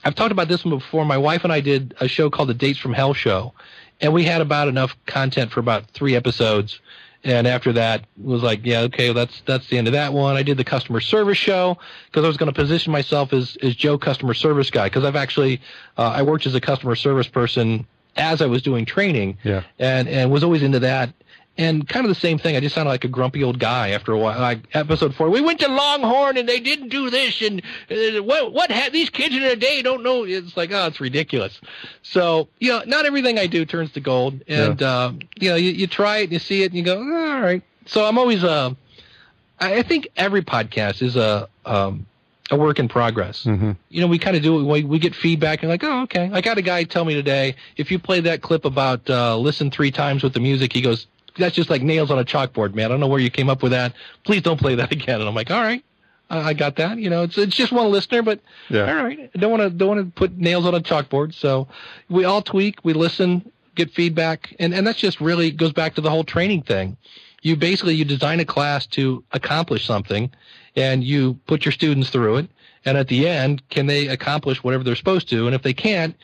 [SPEAKER 1] I've talked about this one before. My wife and I did a show called the Dates from Hell Show, and we had about enough content for about three episodes. And after that, was like, yeah, okay, that's that's the end of that one. I did the customer service show because I was going to position myself as as Joe customer service guy because I've actually uh, I worked as a customer service person as I was doing training,
[SPEAKER 2] Yeah.
[SPEAKER 1] and and was always into that. And kind of the same thing. I just sounded like a grumpy old guy after a while. Like episode four, we went to Longhorn and they didn't do this, and uh, what what ha- these kids in a day don't know. It's like oh, it's ridiculous. So you know, not everything I do turns to gold, and uh, you know, you, you try it, and you see it, and you go, "Oh, all right. So I'm always uh, I think every podcast is a um, a work in progress
[SPEAKER 2] Mm-hmm.
[SPEAKER 1] you know, we kind of do it. We, we get feedback and like, oh, okay. I got a guy tell me today, if you play that clip about uh, listen three times with the music, he goes, that's just like nails on a chalkboard, man. I don't know where you came up with that. Please don't play that again. And I'm like, all right, I got that. You know, it's it's just one listener, but
[SPEAKER 2] Yeah.
[SPEAKER 1] all right. I don't want to don't want to put nails on a chalkboard. So we all tweak, we listen, get feedback, and and that's just really goes back to the whole training thing. You basically you design a class to accomplish something, and you put your students through it. And at the end, can they accomplish whatever they're supposed to? And if they can't,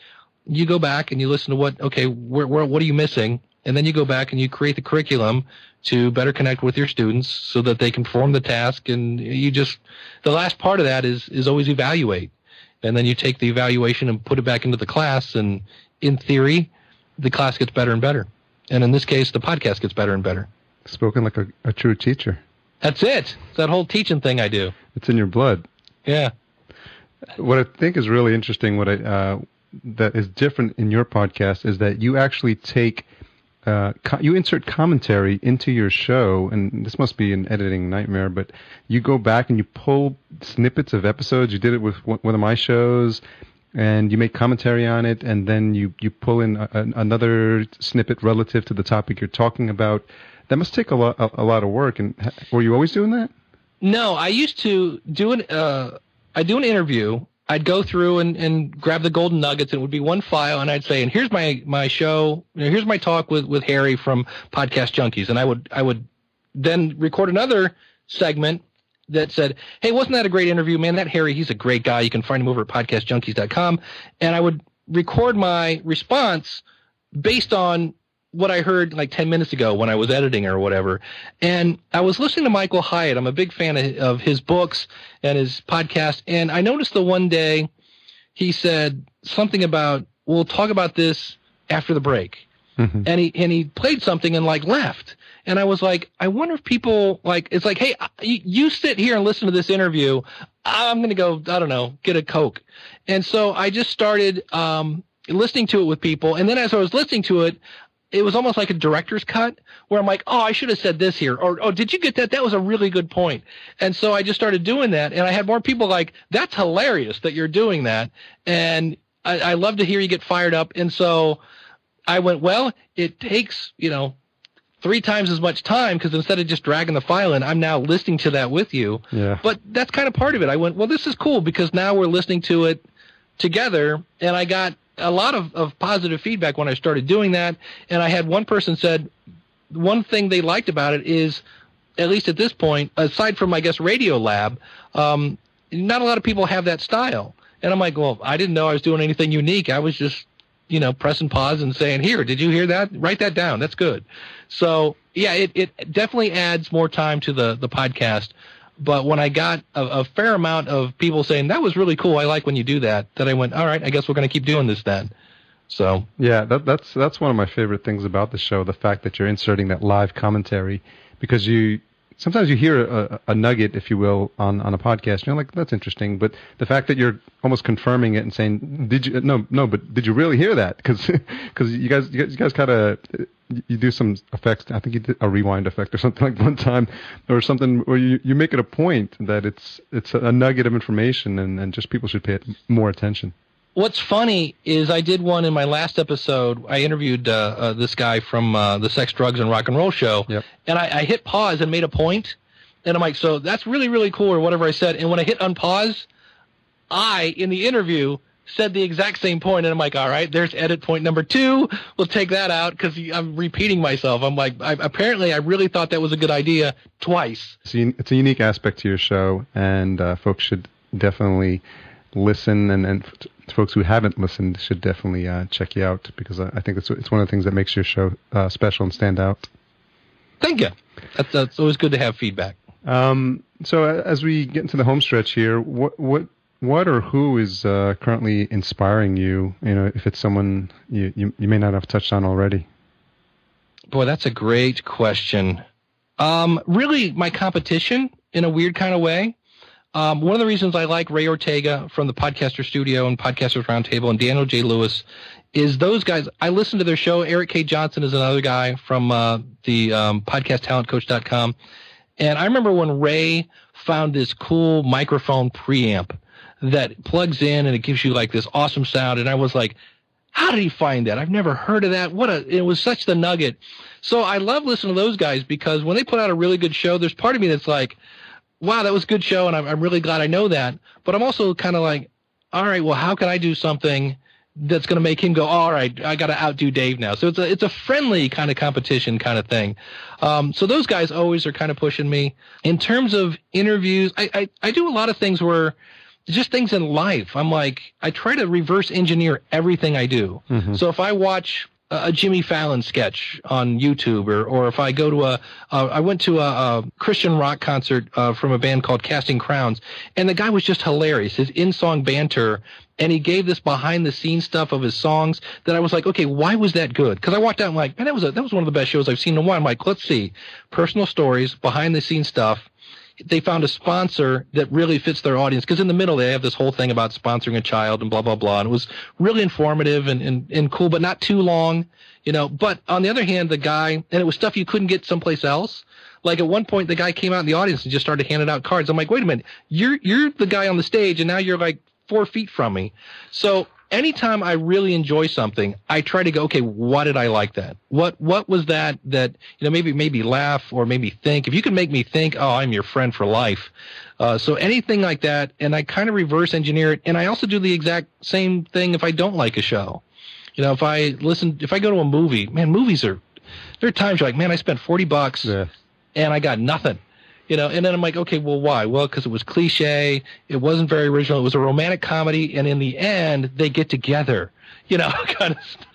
[SPEAKER 1] you go back and you listen to what okay, where, where what are you missing? And then you go back and you create the curriculum to better connect with your students so that they can perform the task. And you just the last part of that is is always evaluate. And then you take the evaluation and put it back into the class. And in theory the class gets better and better. And in this case the podcast gets better and better.
[SPEAKER 2] Spoken like a, a true teacher.
[SPEAKER 1] that's it. It's that whole teaching thing i do.
[SPEAKER 2] It's in your blood.
[SPEAKER 1] yeah.
[SPEAKER 2] What I think is really interesting, what I uh, that is different in your podcast, is that you actually take uh, co- you insert commentary into your show, and this must be an editing nightmare. But you go back and you pull snippets of episodes. You did it with one of my shows, and you make commentary on it, and then you you pull in a, an- another snippet relative to the topic you're talking about. That must take a lot a, a lot of work. And were you always doing that?
[SPEAKER 1] No, I used to do an uh, I do an interview. I'd go through and, and grab the golden nuggets. And it would be one file, and I'd say, "And here's my my show. Here's my talk with with Harry from Podcast Junkies." And I would I would then record another segment that said, "Hey, wasn't that a great interview, man? That Harry, he's a great guy. You can find him over at podcastjunkies.com." And I would record my response based on what I heard like 10 minutes ago when I was editing or whatever. And I was listening to Michael Hyatt. I'm a big fan of, of his books and his podcast. And I noticed the one day he said something about, we'll talk about this after the break.
[SPEAKER 2] Mm-hmm.
[SPEAKER 1] And he, and he played something and like left. And I was like, I wonder if people like, it's like, hey, you, you sit here and listen to this interview. I'm going to go, I don't know, get a Coke. And so I just started, um, listening to it with people. And then as I was listening to it, it was almost like a director's cut where I'm like, oh, I should have said this here. Or, oh, did you get that? That was a really good point. And so I just started doing that. And I had more people like, that's hilarious that you're doing that. And I, I love to hear you get fired up. And so I went, well, it takes, you know, three times as much time because instead of just dragging the file in, I'm now listening to that with you.
[SPEAKER 2] Yeah.
[SPEAKER 1] But that's kind of part of it. I went, well, this is cool because now we're listening to it together. And I got a lot of, of positive feedback when I started doing that. And I had one person said one thing they liked about it is, at least at this point, aside from I guess Radio Lab, um, not a lot of people have that style. And I'm like, well, I didn't know I was doing anything unique. I was just, you know, pressing pause and saying, here, did you hear that? Write that down. That's good. So yeah, it, it definitely adds more time to the, the podcast. But when I got a, a, fair amount of people saying that was really cool, I like when you do that. That I went, all right, I guess we're going to keep doing this then. So
[SPEAKER 2] yeah, that, that's that's one of my favorite things about the show, the fact that you're inserting that live commentary, because you sometimes you hear a, a nugget, if you will, on, on a podcast, and you're like, that's interesting. But the fact that you're almost confirming it and saying, did you, no, no, but did you really hear that? Because, because you guys, you guys kind of, you do some effects. I think you did a rewind effect or something like one time or something where you, you make it a point that it's, it's a nugget of information and, and just people should pay more attention
[SPEAKER 1] what's funny is I did one in my last episode. I interviewed uh, uh, this guy from uh, the Sex, Drugs, and Rock and Roll show,
[SPEAKER 2] yep.
[SPEAKER 1] and I, I, hit pause and made a point, and I'm like, so that's really really cool or whatever I said. And when I hit unpause, I in the interview said the exact same point, and I'm like, all right, there's edit point number two. We'll take that out because I'm repeating myself. I'm like, I, apparently, I really thought that was a good idea twice.
[SPEAKER 2] It's a, it's a unique aspect to your show, and uh, folks should definitely listen and, and folks who haven't listened should definitely uh, check you out because I, I, think it's it's one of the things that makes your show uh, special and stand out.
[SPEAKER 1] Thank you. That's, that's always good to have feedback.
[SPEAKER 2] Um, so as we get into the home stretch here, what what what or who is uh, currently inspiring you? You know, if it's someone you, you you may not have touched on already.
[SPEAKER 1] Boy, that's a great question. Um, really, my competition in a weird kind of way. Um, one of the reasons I like Ray Ortega from the Podcaster Studio and Podcasters Roundtable and Daniel J. Lewis is those guys. I listen to their show. Erik K. Johnson is another guy from uh, the um, podcasttalentcoach.com. And I remember when Ray found this cool microphone preamp that plugs in and it gives you like this awesome sound. And I was like, how did he find that? I've never heard of that. What a, it was such the nugget. So I love listening to those guys because when they put out a really good show, there's part of me that's like, wow, that was a good show, and I'm, I'm really glad I know that. But I'm also kind of like, all right, well, how can I do something that's going to make him go, all right, I got to outdo Dave now. So it's a it's a friendly kind of competition kind of thing. Um, so those guys always are kind of pushing me. In terms of interviews, I, I, I do a lot of things where just things in life. I'm like, I try to reverse engineer everything I do.
[SPEAKER 2] Mm-hmm.
[SPEAKER 1] So if I watch a Jimmy Fallon sketch on YouTube, or or if I go to a, uh, I went to a, a Christian rock concert uh, from a band called Casting Crowns, and the guy was just hilarious. His in song banter, and he gave this behind the scenes stuff of his songs that I was like, okay, why was that good? Because I walked out and like, man, that was a, that was one of the best shows I've seen in a while. I'm like, let's see, personal stories, behind the scenes stuff they found a sponsor that really fits their audience because in the middle they have this whole thing about sponsoring a child and blah blah blah and it was really informative and, and, and cool but not too long you know. But on the other hand the guy and it was stuff you couldn't get someplace else. Like at one point the guy came out in the audience and just started handing out cards. I'm like wait a minute. You're you're the guy on the stage and now you're like four feet from me. So anytime I really enjoy something, I try to go, okay, why did I like that? What what was that that you know maybe maybe laugh or maybe think? If you can make me think, oh, I'm your friend for life. Uh, so anything like that, and I kind of reverse engineer it, and I also do the exact same thing if I don't like a show. You know, if I listen, if I go to a movie, man, movies are there are times you're like, man, I spent forty bucks
[SPEAKER 2] Yeah.
[SPEAKER 1] and I got nothing. You know, and then I'm like, okay, well, why? Well, because it was cliche. It wasn't very original. It was a romantic comedy, and in the end, they get together. You know, kind of. Stuff.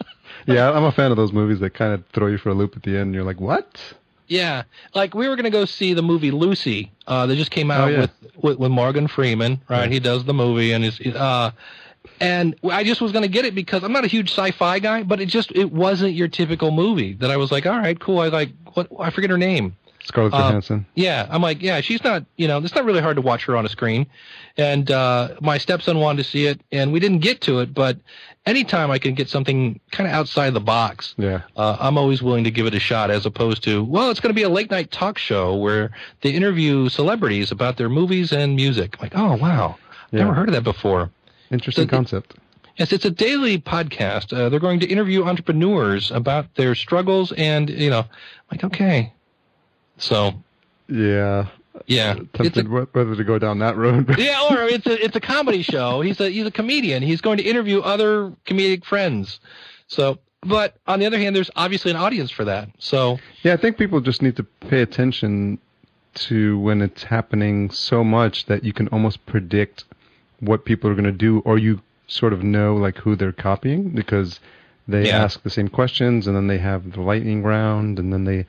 [SPEAKER 2] Yeah, I'm a fan of those movies that kind of throw you for a loop at the end. And you're like, what?
[SPEAKER 1] Yeah, like we were gonna go see the movie Lucy. Uh, that just came out
[SPEAKER 2] Oh, yeah.
[SPEAKER 1] with, with with Morgan Freeman, right?
[SPEAKER 2] Right.
[SPEAKER 1] He does the movie, and is uh, and I just was gonna get it because I'm not a huge sci-fi guy, but it just it wasn't your typical movie that I was like, all right, cool. I like what I forget her name.
[SPEAKER 2] Scarlett
[SPEAKER 1] Uh,
[SPEAKER 2] Johansson.
[SPEAKER 1] Yeah, I'm like, yeah, she's not, you know, it's not really hard to watch her on a screen. And uh, my stepson wanted to see it, and we didn't get to it, but anytime I can get something kind of outside the box,
[SPEAKER 2] Yeah.
[SPEAKER 1] uh, I'm always willing to give it a shot as opposed to, well, it's going to be a late night talk show where they interview celebrities about their movies and music. I'm like, oh, wow.
[SPEAKER 2] Yeah.
[SPEAKER 1] Never heard of that before.
[SPEAKER 2] Interesting
[SPEAKER 1] So-
[SPEAKER 2] concept.
[SPEAKER 1] Yes, it's a daily podcast. Uh, they're going to interview entrepreneurs about their struggles and, you know, like, okay. So,
[SPEAKER 2] Yeah.
[SPEAKER 1] yeah. Uh, a-
[SPEAKER 2] Tempted whether to go down that road.
[SPEAKER 1] yeah, or it's a it's a comedy show. He's a he's a comedian. He's going to interview other comedic friends. So, but on the other hand, there's obviously an audience for that. So,
[SPEAKER 2] Yeah, I think people just need to pay attention to when it's happening so much that you can almost predict what people are going to do, or you sort of know like who they're copying because they
[SPEAKER 1] Yeah.
[SPEAKER 2] ask the same questions, and then they have the lightning round, and then they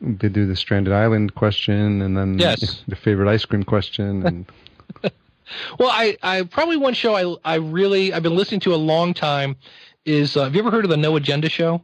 [SPEAKER 2] they do the stranded island question, and then
[SPEAKER 1] Yes.
[SPEAKER 2] the favorite ice cream question, and
[SPEAKER 1] well, I I probably one show I I really I've been listening to a long time is uh, have you ever heard of the No Agenda show?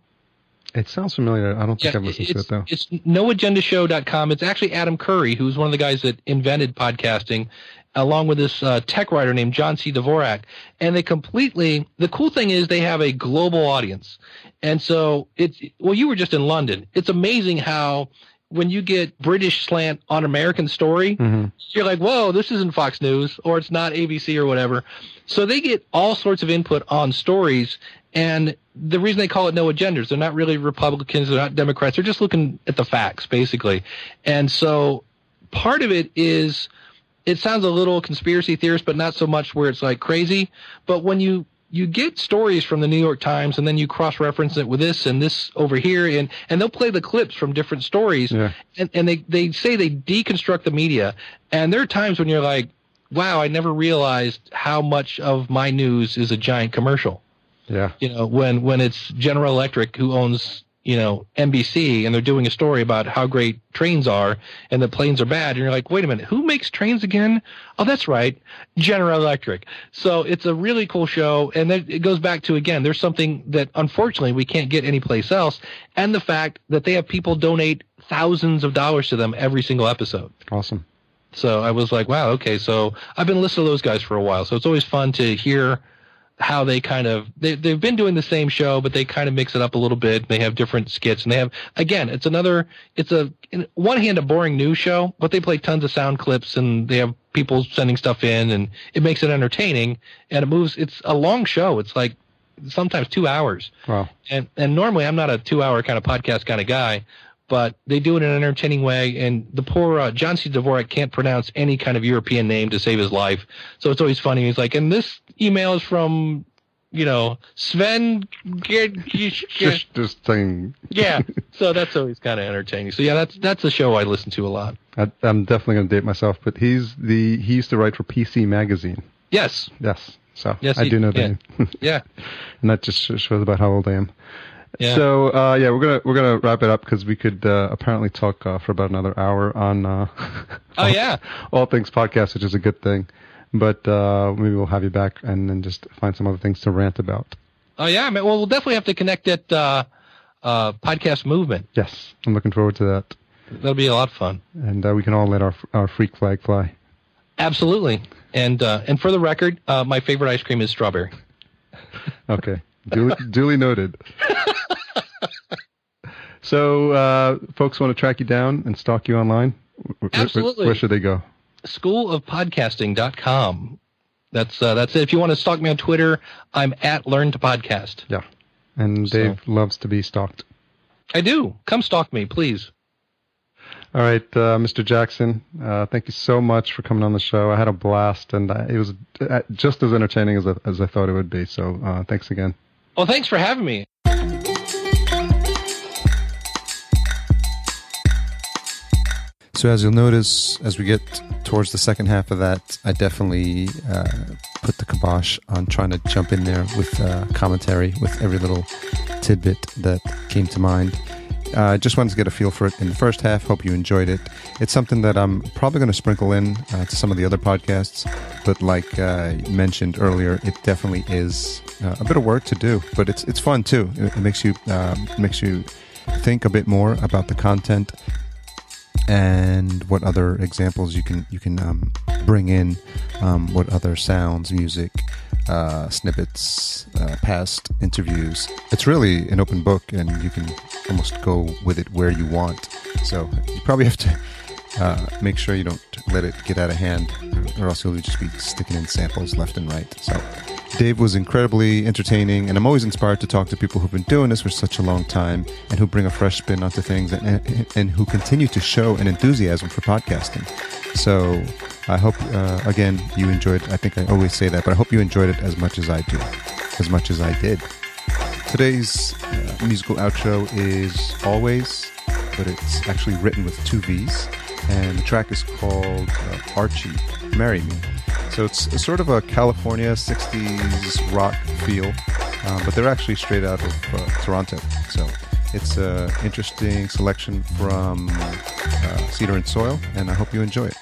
[SPEAKER 2] it sounds familiar. I don't think
[SPEAKER 1] Yeah,
[SPEAKER 2] I've listened to it though.
[SPEAKER 1] it's noagendashow.com. It's actually Adam Curry, who's one of the guys that invented podcasting, along with this uh, tech writer named John C. Dvorak. And they completely, the cool thing is they have a global audience. And so it's, well, you were just in London. It's amazing how when you get British slant on American story,
[SPEAKER 2] Mhm.
[SPEAKER 1] you're like, whoa, this isn't Fox News or it's not ABC or whatever. So they get all sorts of input on stories. And the reason they call it no agendas, they're not really Republicans, they're not Democrats, they're just looking at the facts, basically. And so part of it is, it sounds a little conspiracy theorist, but not so much where it's like crazy. But when you you get stories from the New York Times and then you cross reference it with this and this over here and, and they'll play the clips from different stories
[SPEAKER 2] Yeah.
[SPEAKER 1] and, and they, they say they deconstruct the media. And there are times when you're like, wow, I never realized how much of my news is a giant commercial.
[SPEAKER 2] Yeah.
[SPEAKER 1] You know, when, when it's General Electric who owns, you know, NBC and they're doing a story about how great trains are and the planes are bad. And you're like, wait a minute, who makes trains again? Oh, that's right. General Electric. So it's a really cool show. And then it goes back to, again, there's something that unfortunately we can't get anyplace else. And the fact that they have people donate thousands of dollars to them every single episode.
[SPEAKER 2] Awesome.
[SPEAKER 1] So I was like, wow, okay. So I've been listening to those guys for a while. So it's always fun to hear how they kind of they they've been doing the same show, but they kind of mix it up a little bit. They have different skits, and they have again, it's another. It's a in one hand a boring news show, but they play tons of sound clips, and they have people sending stuff in, and it makes it entertaining. And it moves. It's a long show. It's like sometimes two hours.
[SPEAKER 2] Wow.
[SPEAKER 1] And and normally I'm not a two hour kind of podcast kind of guy, but they do it in an entertaining way. And the poor uh, John C. Dvorak can't pronounce any kind of European name to save his life, so it's always funny. He's like, and this email is from, you know, Sven.
[SPEAKER 2] Just just saying.
[SPEAKER 1] yeah, so that's always kind of entertaining. So yeah, that's that's a show I listen to a lot.
[SPEAKER 2] I, I'm definitely going to date myself, but he's the he used to write for PC Magazine.
[SPEAKER 1] Yes,
[SPEAKER 2] Yes, so
[SPEAKER 1] Yes,
[SPEAKER 2] I
[SPEAKER 1] he-
[SPEAKER 2] do know that,
[SPEAKER 1] yeah. yeah,
[SPEAKER 2] and that just shows about how old I am.
[SPEAKER 1] Yeah.
[SPEAKER 2] So uh, yeah, we're gonna we're gonna wrap it up because we could uh, apparently talk uh, for about another hour on uh,
[SPEAKER 1] oh yeah,
[SPEAKER 2] all things podcast, which is a good thing. But uh, maybe we'll have you back and then just find some other things to rant about.
[SPEAKER 1] oh yeah. Man. Well, we'll definitely have to connect that uh, uh, podcast movement.
[SPEAKER 2] Yes, I'm looking forward to that,
[SPEAKER 1] That'll be a lot of fun.
[SPEAKER 2] and uh, we can all let our our freak flag fly.
[SPEAKER 1] Absolutely. And uh, and for the record, uh, my favorite ice cream is strawberry.
[SPEAKER 2] Okay, duly, duly noted. so, uh, folks want to track you down and stalk you online? Where- where-
[SPEAKER 1] Absolutely.
[SPEAKER 2] Where, should they go?
[SPEAKER 1] Schoolofpodcasting.com. That's uh, that's it. If you want to stalk me on Twitter, I'm at Learn to Podcast.
[SPEAKER 12] Yeah, and Dave so. loves to be stalked.
[SPEAKER 1] I do. Come stalk me, please.
[SPEAKER 12] All right, uh, Mr. Jackson, uh, thank you so much for coming on the show. I had a blast, and uh, it was uh, just as entertaining as I, as I thought it would be. So uh, thanks again.
[SPEAKER 1] Well, thanks for having me.
[SPEAKER 2] So as you'll notice, as we get towards the second half of that, I definitely uh, put the kibosh on trying to jump in there with uh, commentary, with every little tidbit that came to mind. I uh, just wanted to get a feel for it in the first half. Hope you enjoyed it. It's something that I'm probably going to sprinkle in uh, to some of the other podcasts, but like uh, mentioned earlier, it definitely is uh, a bit of work to do, but it's it's fun too. It, it makes you um, makes you think a bit more about the content and what other examples you can you can um, bring in, um, what other sounds, music, uh, snippets, uh, past interviews. It's really an open book, and you can almost go with it where you want. So you probably have to uh, make sure you don't let it get out of hand, or else you'll just be sticking in samples left and right. So Dave was incredibly entertaining, and I'm always inspired to talk to people who've been doing this for such a long time and who bring a fresh spin onto things and, and, and who continue to show an enthusiasm for podcasting. So I hope, uh, again, you enjoyed. I think I always say that, but I hope you enjoyed it as much as I do, as much as I did. Today's uh, musical outro is Alvvays, but it's actually written with two V's, and the track is called uh, Archie, Marry Me. So it's sort of a California 60s rock feel, um, but they're actually straight out of uh, Toronto. So it's an interesting selection from uh, Cedar and Soil, and I hope you enjoy it.